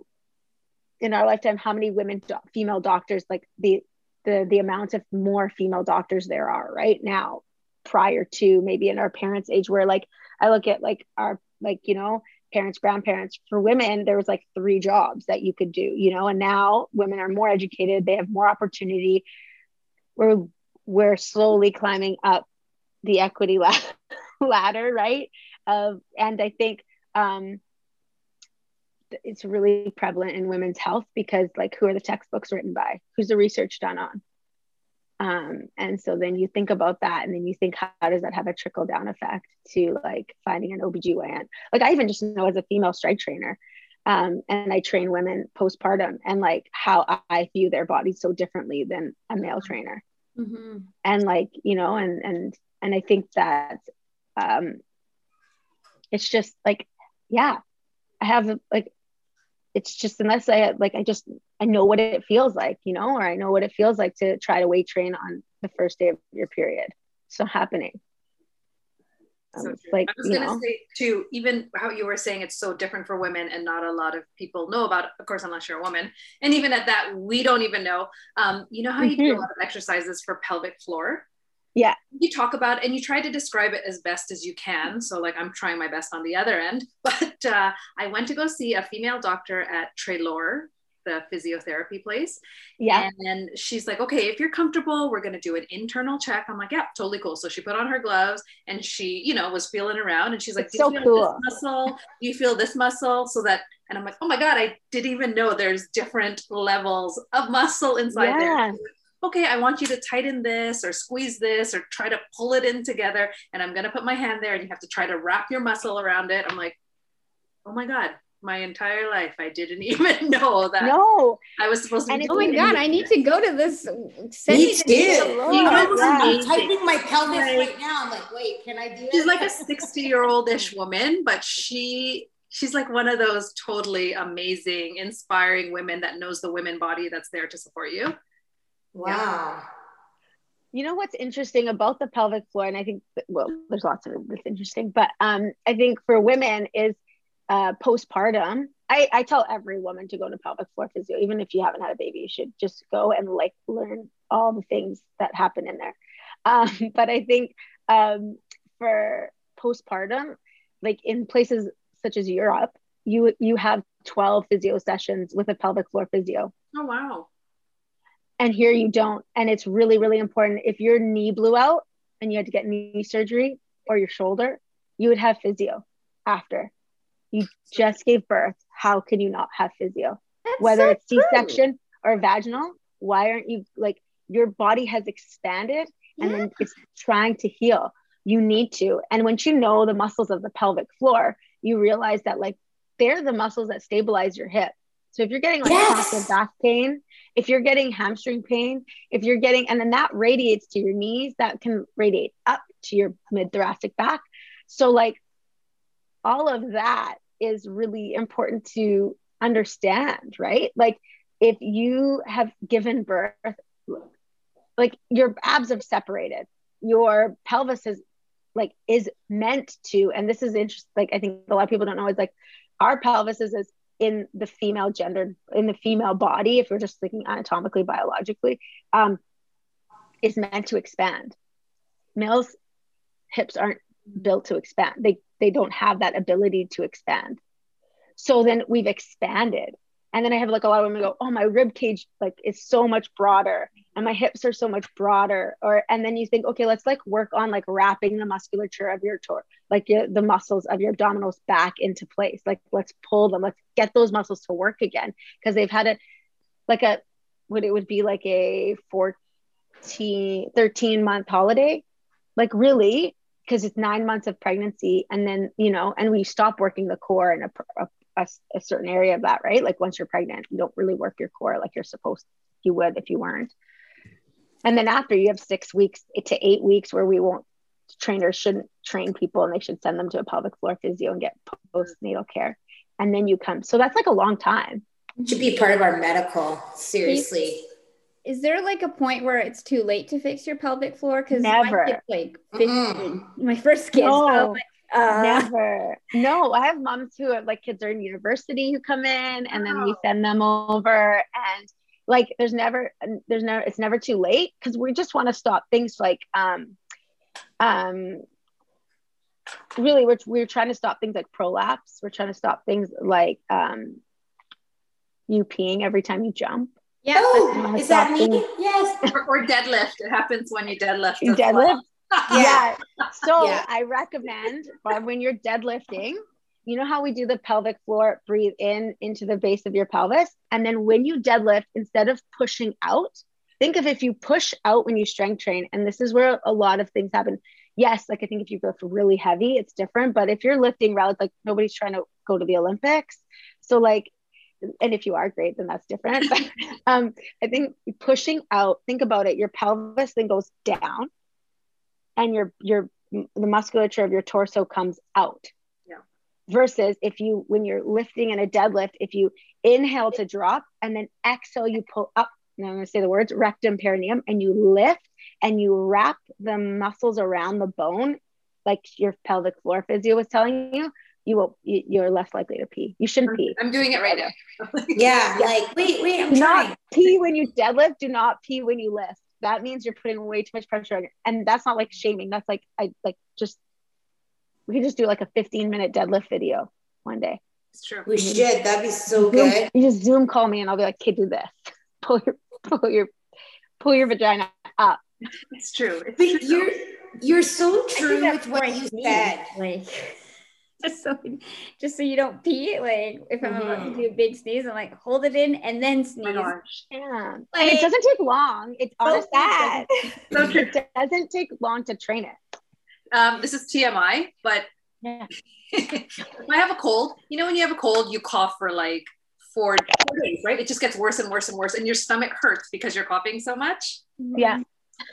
in our lifetime how many women do- female doctors like the the the amount of more female doctors there are right now prior to maybe in our parents age where like I look at like our like you know parents grandparents for women there was like three jobs that you could do you know and now women are more educated they have more opportunity. We're we're slowly climbing up the equity la- ladder right? Of and i think um it's really prevalent in women's health because like who are the textbooks written by? Who's the research done on um, and so then you think about that and then you think how, how does that have a trickle down effect to like finding an OBGYN like I even just know as a female strike trainer um, and I train women postpartum and like how I view their bodies so differently than a male trainer mm-hmm. and like you know and and and I think that um, it's just like yeah I have like it's just unless I like I just I know what it feels like, you know, or I know what it feels like to try to weight train on the first day of your period. So happening. So um, like I was gonna say too, even how you were saying it's so different for women and not a lot of people know about it, of course, unless you're a woman. And even at that, we don't even know. Um, you know how you mm-hmm. do a lot of exercises for pelvic floor? yeah you talk about and you try to describe it as best as you can so like i'm trying my best on the other end but uh, i went to go see a female doctor at Treloar the physiotherapy place yeah and she's like okay if you're comfortable we're going to do an internal check i'm like yeah totally cool so she put on her gloves and she you know was feeling around and she's like do so you feel cool. this muscle do you feel this muscle so that and i'm like oh my god i didn't even know there's different levels of muscle inside yeah. there okay, I want you to tighten this or squeeze this or try to pull it in together. And I'm going to put my hand there and you have to try to wrap your muscle around it. I'm like, oh my God, my entire life, I didn't even know that. No, I was supposed to. oh my God, I need to go to this. Me too. I'm typing my pelvis like, right now. I'm like, wait, can I do She's like a 60 year old ish woman, but she she's like one of those totally amazing, inspiring women that knows the women body that's there to support you. Wow. Yeah. You know what's interesting about the pelvic floor, and I think that, well, there's lots of it that's interesting, but um, I think for women is uh, postpartum. I, I tell every woman to go to pelvic floor physio, even if you haven't had a baby, you should just go and like learn all the things that happen in there. Um, but I think um, for postpartum, like in places such as Europe, you you have 12 physio sessions with a pelvic floor physio. Oh wow and here you don't and it's really really important if your knee blew out and you had to get knee surgery or your shoulder you would have physio after you just gave birth how can you not have physio That's whether so it's c-section true. or vaginal why aren't you like your body has expanded and yeah. then it's trying to heal you need to and once you know the muscles of the pelvic floor you realize that like they're the muscles that stabilize your hip so if you're getting like yes. back pain if you're getting hamstring pain, if you're getting, and then that radiates to your knees, that can radiate up to your mid thoracic back. So, like, all of that is really important to understand, right? Like, if you have given birth, like your abs have separated, your pelvis is like is meant to, and this is interesting. Like, I think a lot of people don't know is like our pelvis is, in the female gendered in the female body if we're just thinking anatomically biologically um, is meant to expand males hips aren't built to expand. They they don't have that ability to expand. So then we've expanded. And then i have like a lot of women go oh my rib cage like is so much broader and my hips are so much broader. Or and then you think okay let's like work on like wrapping the musculature of your tor like your, the muscles of your abdominals back into place. Like let's pull them. Let's get those muscles to work again. Because they've had a like a what it would be like a 14 13 month holiday. Like really because it's nine months of pregnancy and then you know and we stop working the core in a, a, a certain area of that right like once you're pregnant you don't really work your core like you're supposed you would if you weren't and then after you have six weeks to eight weeks where we won't trainers shouldn't train people and they should send them to a pelvic floor physio and get postnatal care. And then you come. So that's like a long time. It should be part of our medical, seriously. Is there like a point where it's too late to fix your pelvic floor? Because never my like 15, mm-hmm. my first kid. No, like, uh, never. No, I have moms who have like kids are in university who come in and then we send them over and like there's never there's never it's never too late because we just want to stop things like um um really we're, we're trying to stop things like prolapse we're trying to stop things like um you peeing every time you jump yeah oh, is that me things. yes or, or, deadlift it happens when you deadlift you deadlift well. yeah. So Yeah. I recommend Barb when you're deadlifting, you know how we do the pelvic floor, breathe in into the base of your pelvis. And then when you deadlift, instead of pushing out, think of if you push out when you strength train. And this is where a lot of things happen. Yes, like I think if you go for really heavy, it's different. But if you're lifting rel- like nobody's trying to go to the Olympics. So like and if you are great, then that's different. But um, I think pushing out, think about it, your pelvis then goes down and your your the musculature of your torso comes out. Yeah. Versus if you when you're lifting in a deadlift, if you inhale to drop and then exhale, you pull up. Now I'm gonna say the words rectum perineum and you lift and you wrap the muscles around the bone, like your pelvic floor physio was telling you, you will you- you're less likely to pee. You shouldn't pee. I'm doing it right now. Yeah, like wait, wait, I'm Do trying. not pee when you deadlift. Do not pee when you lift. That means you're putting way too much pressure on it. And that's not like shaming. That's like I like just we could just do like a 15 minute deadlift video one day. It's true. We mm-hmm. should. That'd be so Zoom- good. You just Zoom call me and I'll be like, okay, do this. Pull your pull your pull your vagina up. It's true. It's But true. you're you're so true with what you sneeze, said. Like just so just so you don't pee. Like if I'm about to Mhm. do a big sneeze, I'm like hold it in and then Oh sneeze. my gosh. Yeah. and Like- it doesn't take long. It's So honestly sad. So true. it doesn't take long to train it. Um, this is TMI, but Yeah. if I have a cold, you know, when you have a cold, you cough for like four, four days, right? It just gets worse and worse and worse, and your stomach hurts because you're coughing so much. Yeah.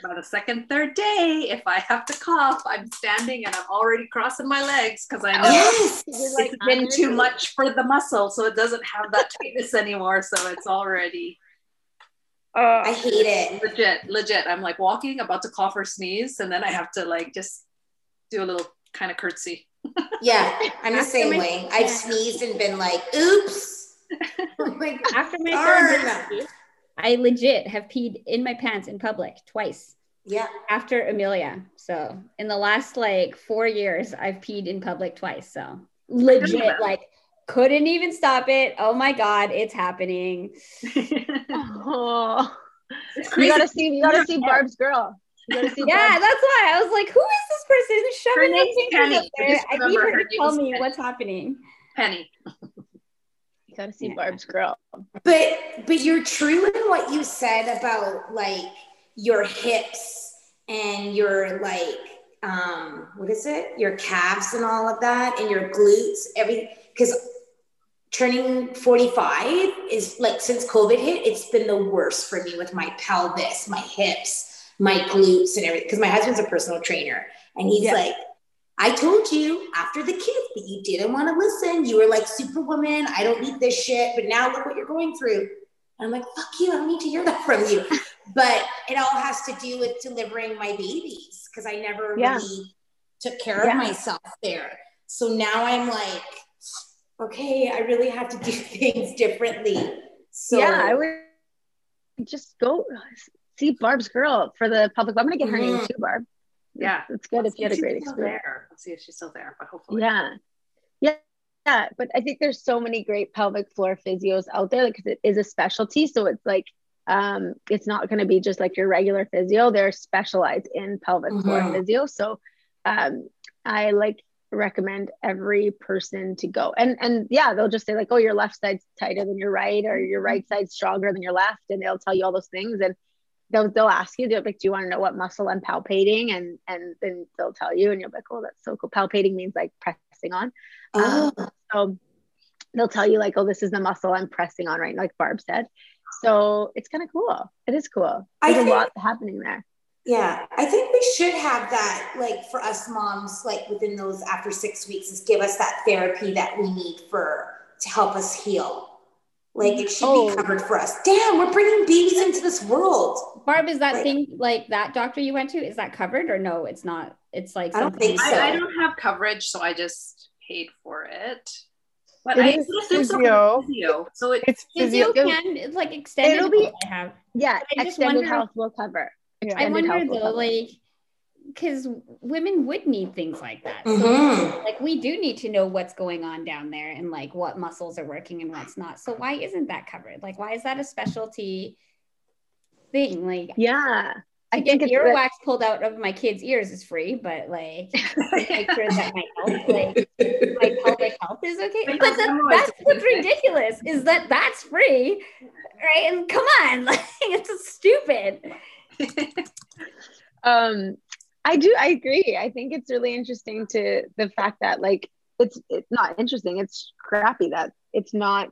By the second, third day, if I have to cough, I'm standing and I'm already crossing my legs because I know Yes. You're like, it's been too much for the muscle, so it doesn't have that tightness anymore. So it's already Oh, I hate it. legit, legit. I'm like walking, about to cough or sneeze, and then I have to like just do a little kind of curtsy. Yeah, I'm the same my- way. I've sneezed and been like, oops. Like, After my Darn. third baby, I legit have peed in my pants in public twice. yeah. After Amelia. So in the last like four years, I've peed in public twice. So legit, like couldn't even stop it. Oh my god, it's happening. oh. It's You crazy. gotta see you gotta see Barb's girl. You gotta see Yeah, Barb's that's why I was like, who is this person shoving Her name's fingers Penny. up there? Just I need her her to tell me Penny. what's happening. Penny. Gotta see Yeah. Barb's girl. But but you're true in what you said about like your hips and your like um what is it? Your calves and all of that and your glutes, every because turning 45 is like since COVID hit, it's been the worst for me with my pelvis, my hips, my glutes, and everything. Because my husband's a personal trainer, and he's Yeah. like, I told you after the kids, but you didn't want to listen. You were like, Superwoman, I don't need this shit. But now look what you're going through. And I'm like, fuck you, I don't need to hear that from you. but it all has to do with delivering my babies because I never Yeah. really took care of myself there. So now I'm like, okay, I really have to do things differently. So yeah, I would just go see Barb's girl for the public. I'm gonna get her name Mhm. too, Barb. Yeah. It's good if you had a great experience. There. Let's see if she's still there, but hopefully. Yeah. Yeah. Yeah. But I think there's so many great pelvic floor physios out there because it is a specialty. So it's like, um, it's not going to be just like your regular physio. They're specialized in pelvic floor Mhm. physio. So um, I like recommend every person to go. And and yeah, they'll just say like, oh, your left side's tighter than your right, or your right side's stronger than your left, and they'll tell you all those things. And they'll they'll ask you, they're like, do you want to know what muscle I'm palpating? And and then they'll tell you, and you're like, oh, that's so cool. Palpating means like pressing on. Um, oh, So they'll tell you like, oh, this is the muscle I'm pressing on right now, like Barb said. So it's kind of cool. It is cool. There's a lot happening there. yeah. I think we should have that, like for us moms, like within those after six weeks, is give us that therapy that we need for to help us heal. Like it should Oh. be covered for us. Damn, we're bringing babies into this world. Barb, is that Like- thing like that doctor you went to? Is that covered or no? It's not. It's like I don't think so. I, I don't have coverage, so I just paid for it. But It I is assume so physio. physio. So it, It's Physio physio. can it's like extended. It'll be- I have. Yeah, I just extended wonder- health will cover. Yeah. I wonder though, cover. like, because women would need things like that. So, Mhm. like, we do need to know what's going on down there and like what muscles are working and what's not. So why isn't that covered? Like, why is that a specialty thing? Like, Yeah. I get earwax pulled out of my kids' ears is free, but like make sure that my health, like my pelvic health is okay. But the, that's what's ridiculous is that that's free, right? And come on, like it's stupid. um, I do. I agree. I think it's really interesting to the fact that like it's it's not interesting. It's crappy that it's not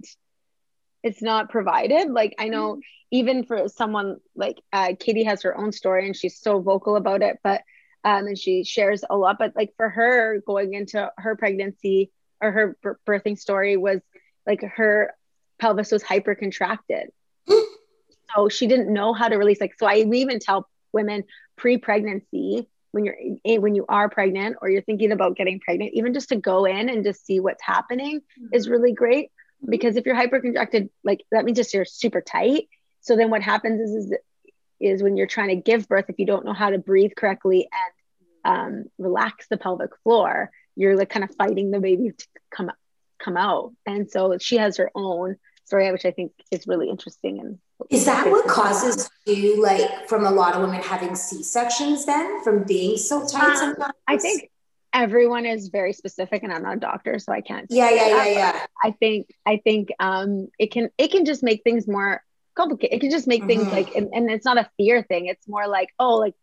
it's not provided. Like I know even for someone like uh, Katie has her own story and she's so vocal about it, but um, and she shares a lot. But like for her going into her pregnancy or her b- birthing story was like her pelvis was hyper contracted. so she didn't know how to release. Like so, I we even tell women pre-pregnancy when you're when you are pregnant or you're thinking about getting pregnant, even just to go in and just see what's happening mm-hmm. is really great because if you're hypercontracted, like that means just you're super tight. So then what happens is, is, is when you're trying to give birth, if you don't know how to breathe correctly and um, relax the pelvic floor, you're like kind of fighting the baby to come come out. And so she has her own story, which I think is really interesting. And is that what causes you like from a lot of women having C sections then from being so tight? Um, sometimes? I think everyone is very specific and i'm not a doctor so i can't yeah yeah yeah yeah i think i think um it can it can just make things more complicated it can just make mm-hmm. things like and, and, it's not a fear thing it's more like oh like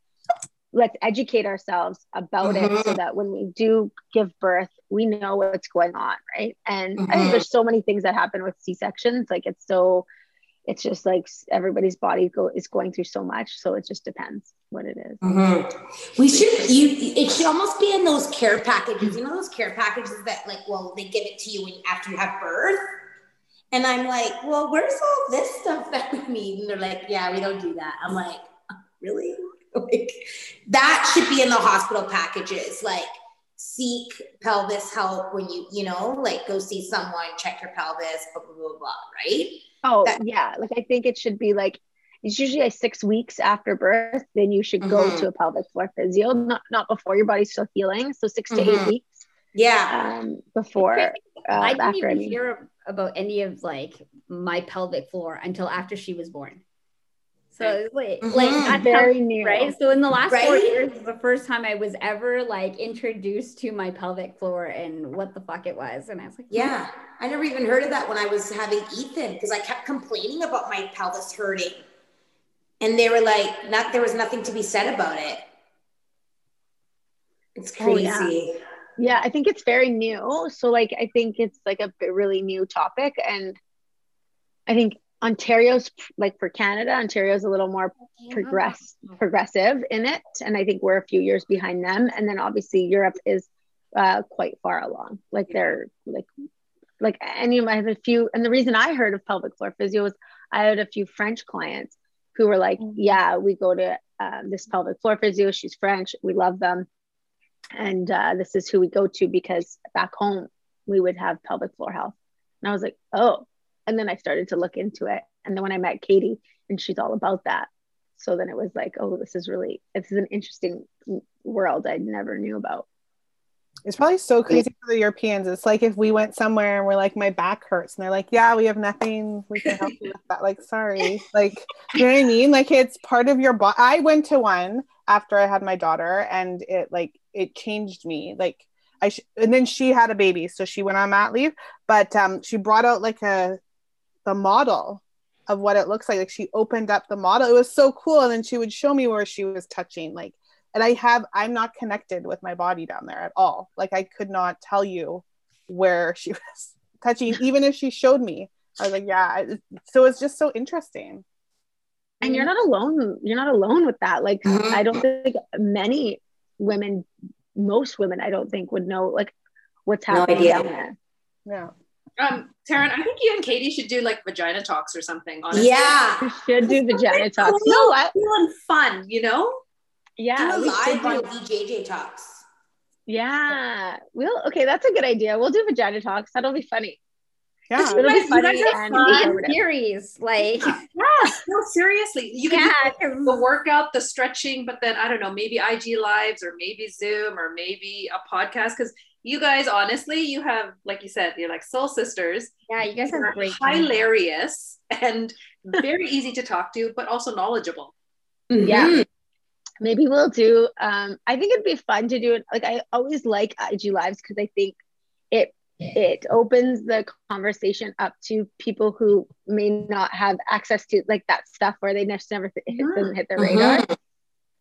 let's educate ourselves about mm-hmm. it so mm-hmm. that when we do give birth we know what's going on right and mm-hmm. i think mm-hmm. there's so many things that happen with c-sections like it's so it's just like everybody's body go, is going through so much so it just depends what it is. Mm-hmm. we should you it should almost be in those care packages you know those care packages that like well they give it to you when, after you have birth and i'm like well where's all this stuff that we need and they're like yeah we don't do that i'm like really like that should be in the hospital packages like seek pelvis help when you you know like go see someone check your pelvis blah blah blah, blah right Oh that- yeah, like I think it should be like it's usually like six weeks after birth. Then you should go mm-hmm. to a pelvic floor physio, not not before your body's still healing. So 6 mm-hmm. to eight mm-hmm. weeks. Yeah. Um, before uh, I didn't even I hear about any of like my pelvic floor until after she was born. So like, mm-hmm. like very how, new, right? So in the last right? four years, the first time I was ever like introduced to my pelvic floor and what the fuck it was, and I was like, yeah, I never even heard of that when I was having Ethan because I kept complaining about my pelvis hurting, and they were like, not there was nothing to be said about it. It's crazy. Oh, yeah. yeah, I think it's very new. So like, I think it's like a really new topic, and I think Ontario's like for Canada, Ontario's a little more progress progressive in it, and I think we're a few years behind them. And then obviously Europe is uh, quite far along. Like they're like like and you might have a few. And the reason I heard of pelvic floor physio was I had a few French clients who were like, mm-hmm. "Yeah, we go to um, this pelvic floor physio. She's French. We love them, and uh, this is who we go to because back home we would have pelvic floor health." And I was like, "Oh." And then I started to look into it. And then when I met Katie, and she's all about that. So then it was like, oh, this is really, this is an interesting world I never knew about. It's probably so crazy for the Europeans. It's like if we went somewhere and we're like, my back hurts, and they're like, yeah, we have nothing we can help you with that. Like, sorry, like, you know what I mean? Like, it's part of your body. I went to one after I had my daughter, and it like it changed me. Like, I sh- and then she had a baby, so she went on mat leave, but um, she brought out like a the model of what it looks like. Like she opened up the model. It was so cool. And then she would show me where she was touching. Like, and I have, I'm not connected with my body down there at all. Like I could not tell you where she was touching, even if she showed me. I was like, yeah. So it's just so interesting. And you're not alone. You're not alone with that. Like, mm-hmm. I don't think many women, most women, I don't think would know like what's happening no down there. Yeah. Um, Taren, I think you and Katie should do like vagina talks or something. Honestly. Yeah, we should do vagina talks. You know what? Feeling fun, you know? Yeah, do a live on DJJ talks. Yeah, we'll okay. That's a good idea. We'll do vagina talks. That'll be funny. Yeah, it'll be funny and fun series. Like, yeah, no, seriously, you can yeah, the workout, the stretching, but then I don't know, maybe IG lives or maybe Zoom or maybe a podcast because you guys honestly you have like you said you're like soul sisters. Yeah you guys are great hilarious and very easy to talk to but also knowledgeable. Mm-hmm. yeah maybe we'll do um i think it'd be fun to do it like i always like ig lives because i think it it opens the conversation up to people who may not have access to like that stuff where they just never th- it doesn't hit their radar. Mhm.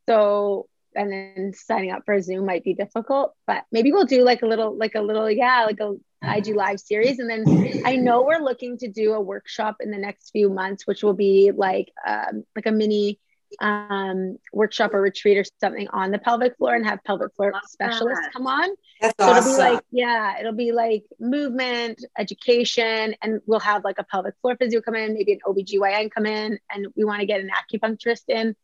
so and then signing up for a zoom might be difficult but maybe we'll do like a little like a little yeah like a ig live series. And then i know we're looking to do a workshop in the next few months which will be like um like a mini um workshop or retreat or something on the pelvic floor and have pelvic floor specialists come on. That's so it'll be like, yeah, it'll be like movement, education, and we'll have like a pelvic floor physio come in, maybe an OBGYN come in, and we want to get an acupuncturist in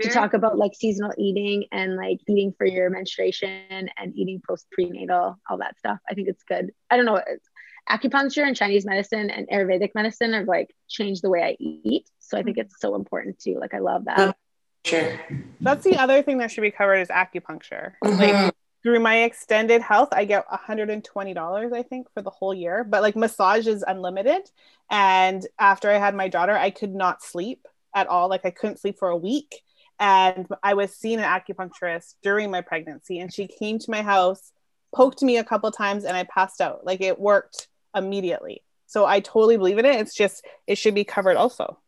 to talk about like seasonal eating and like eating for your menstruation and eating post prenatal, all that stuff. I think it's good. I don't know. it's- Acupuncture and Chinese medicine and Ayurvedic medicine have like changed the way I eat. So I think it's so important too. Like I love that. Sure. That's the other thing that should be covered is acupuncture. Like Mhm. through my extended health, I get $120, I think, for the whole year. But like massage is unlimited. And after I had my daughter, I could not sleep at all. Like I couldn't sleep for a week. And I was seeing an acupuncturist during my pregnancy, and she came to my house, poked me a couple times, and I passed out. Like it worked immediately. So I totally believe in it. It's just it should be covered also.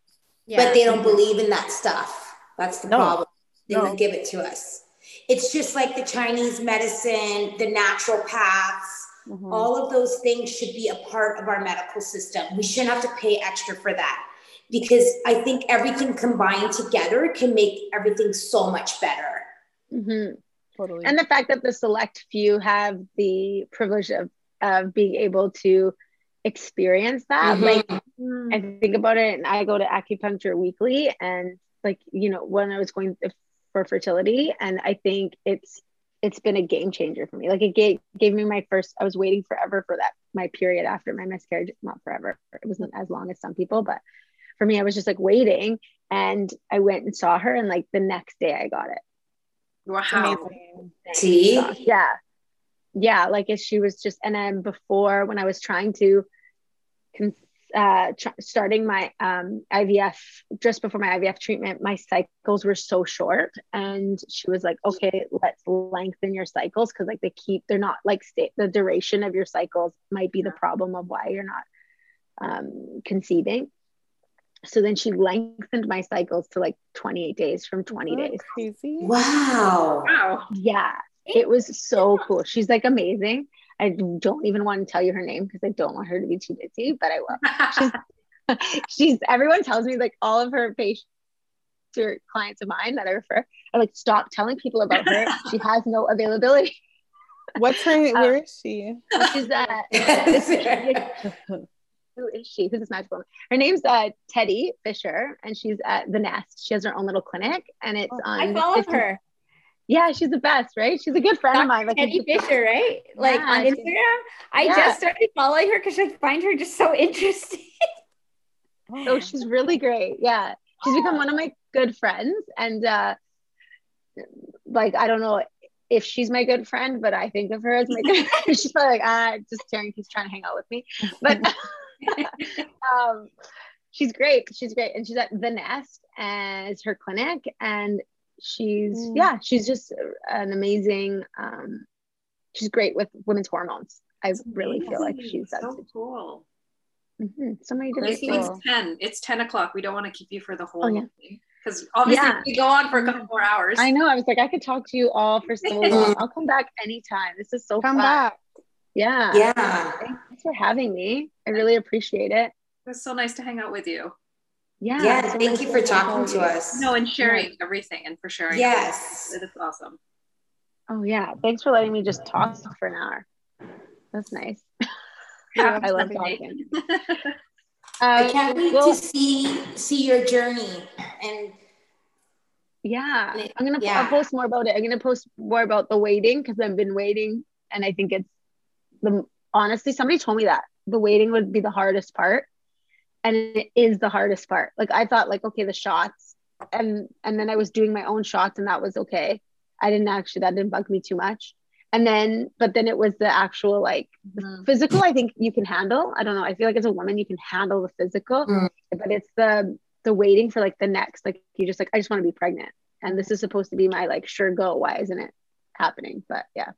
Yeah. But they don't believe in that stuff. That's the No. problem. They No. won't give it to us. It's just like the Chinese medicine, the naturopaths, Mhm. all of those things should be a part of our medical system. We shouldn't have to pay extra for that because I think everything combined together can make everything so much better. Mhm. Totally. and the fact that the select few have the privilege of of being able to experience that Mhm. like Mm. i think about it and i go to acupuncture weekly and like you know when i was going for fertility and i think it's it's been a game changer for me like it gave gave me my first i was waiting forever for that my period after my miscarriage not forever it wasn't as long as some people but for me i was just like waiting and i went and saw her and like the next day i got it. Wow. See? yeah. Yeah like if she was just and then before when i was trying to uh tr- starting my um ivf just before my ivf treatment my cycles were so short and she was like okay let's lengthen your cycles because like they keep they're not like sta- the duration of your cycles might be the problem of why you're not um conceiving so then she lengthened my cycles to like 28 days from 20 Isn't days Crazy. Wow. Wow. yeah, it was so cool. She's like amazing. I don't even want to tell you her name because I don't want her to be too busy, but I will. She's everyone tells me like all of her patients or clients of mine that I refer are like, stop telling people about her. She has no availability. What's her? where is she? She's uh, who is she? Who's this magical woman? Her name's uh, Teddy Fisher, and she's at the Nest. She has her own little clinic, and it's Oh, on. I follow 50 her. Yeah, she's the best, right? She's a good friend of mine. Like Eddie Fisher, right? Like Yeah, on Instagram. I Yeah. just started following her because I find her just so interesting. So she's really great. Yeah. She's become one of my good friends. And uh like I don't know if she's my good friend, but I think of her as my good friend. she's probably like, ah, just Taren keeps trying to hang out with me. But um she's great. She's great. And she's at the nest as her clinic. And she's Mm. yeah, she's just an amazing um she's great with women's hormones. I really feel like she's that so cool. Mhm. so many different Gracie, it's 10. It's 10 o'clock. We don't want to keep you for the whole Oh, yeah. thing. Because obviously Yeah. we go on for a couple more hours. I know. I was like, I could talk to you all for so long. I'll come back anytime. This is so Come fun. back. Yeah. yeah. Thanks for having me. I really appreciate it. It was so nice to hang out with you. Yeah. Yeah. so Thank nice you for talking to us. No, and sharing everything and for sharing. Yes. It's awesome. Oh yeah. Thanks for letting me just talk for an hour. That's nice. Yeah, I love absolutely. talking. I Um, can't wait well, to see see your journey and yeah. I'm gonna Yeah. I'll post more about it. I'm gonna post more about the waiting because I've been waiting and I think it's the honestly somebody told me that the waiting would be the hardest part. And it is the hardest part. Like I thought like okay, the shots and and then I was doing my own shots and that was okay. I didn't actually that didn't bug me too much. And then but then it was the actual like Mhm. physical I think you can handle. I don't know. I feel like as a woman you can handle the physical, Mm. but it's the the waiting for like the next like you just like I just want to be pregnant. and this is supposed to be my like sure go. Why isn't it happening? But yeah,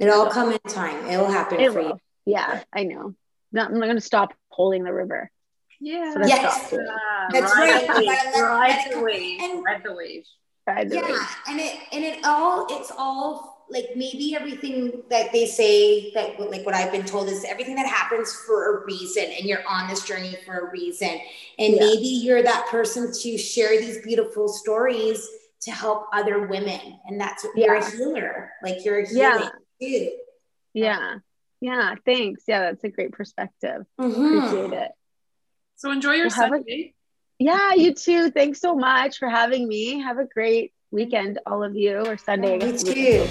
it'll come in time. It'll happen it for will. you. Yeah, I know. No, I'm not gonna stop holding the river. Yeah. So that's Yes. not- Ah, That's ride right. The You wave. Ride the wave. and- Ride the wave. Ride the yeah wave. and it and it all it's all like maybe everything that they say that like what i've been told is everything that happens for a reason and you're on this journey for a reason and Yeah. maybe you're that person to share these beautiful stories to help other women and that's what you're Yeah. a healer like you're a Yeah. Healing Yeah. Yeah. Thanks. Yeah, that's a great perspective. Mhm. Appreciate it. So enjoy your Well, have a- Sunday. Yeah, you too. Thanks so much for having me. Have a great weekend, all of you, or Sunday. I You guess. too.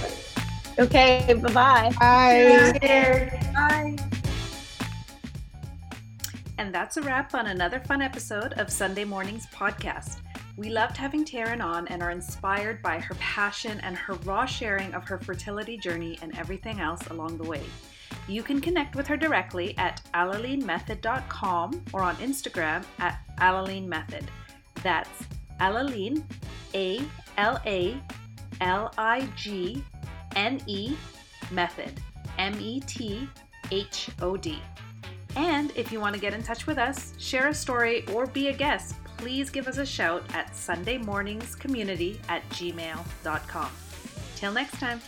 Okay, bye bye. Bye. Bye. And that's a wrap on another fun episode of Sunday Mornings Podcast. We loved having Taren on and are inspired by her passion and her raw sharing of her fertility journey and everything else along the way. You can connect with her directly at alalignemethod.com or on Instagram at alalenemethod. That's Alaligne, A L A L I G N E method, M E T H O D. And if you want to get in touch with us, share a story, or be a guest, please give us a shout at sundaymorningscommunity at gmail.com. Till next time.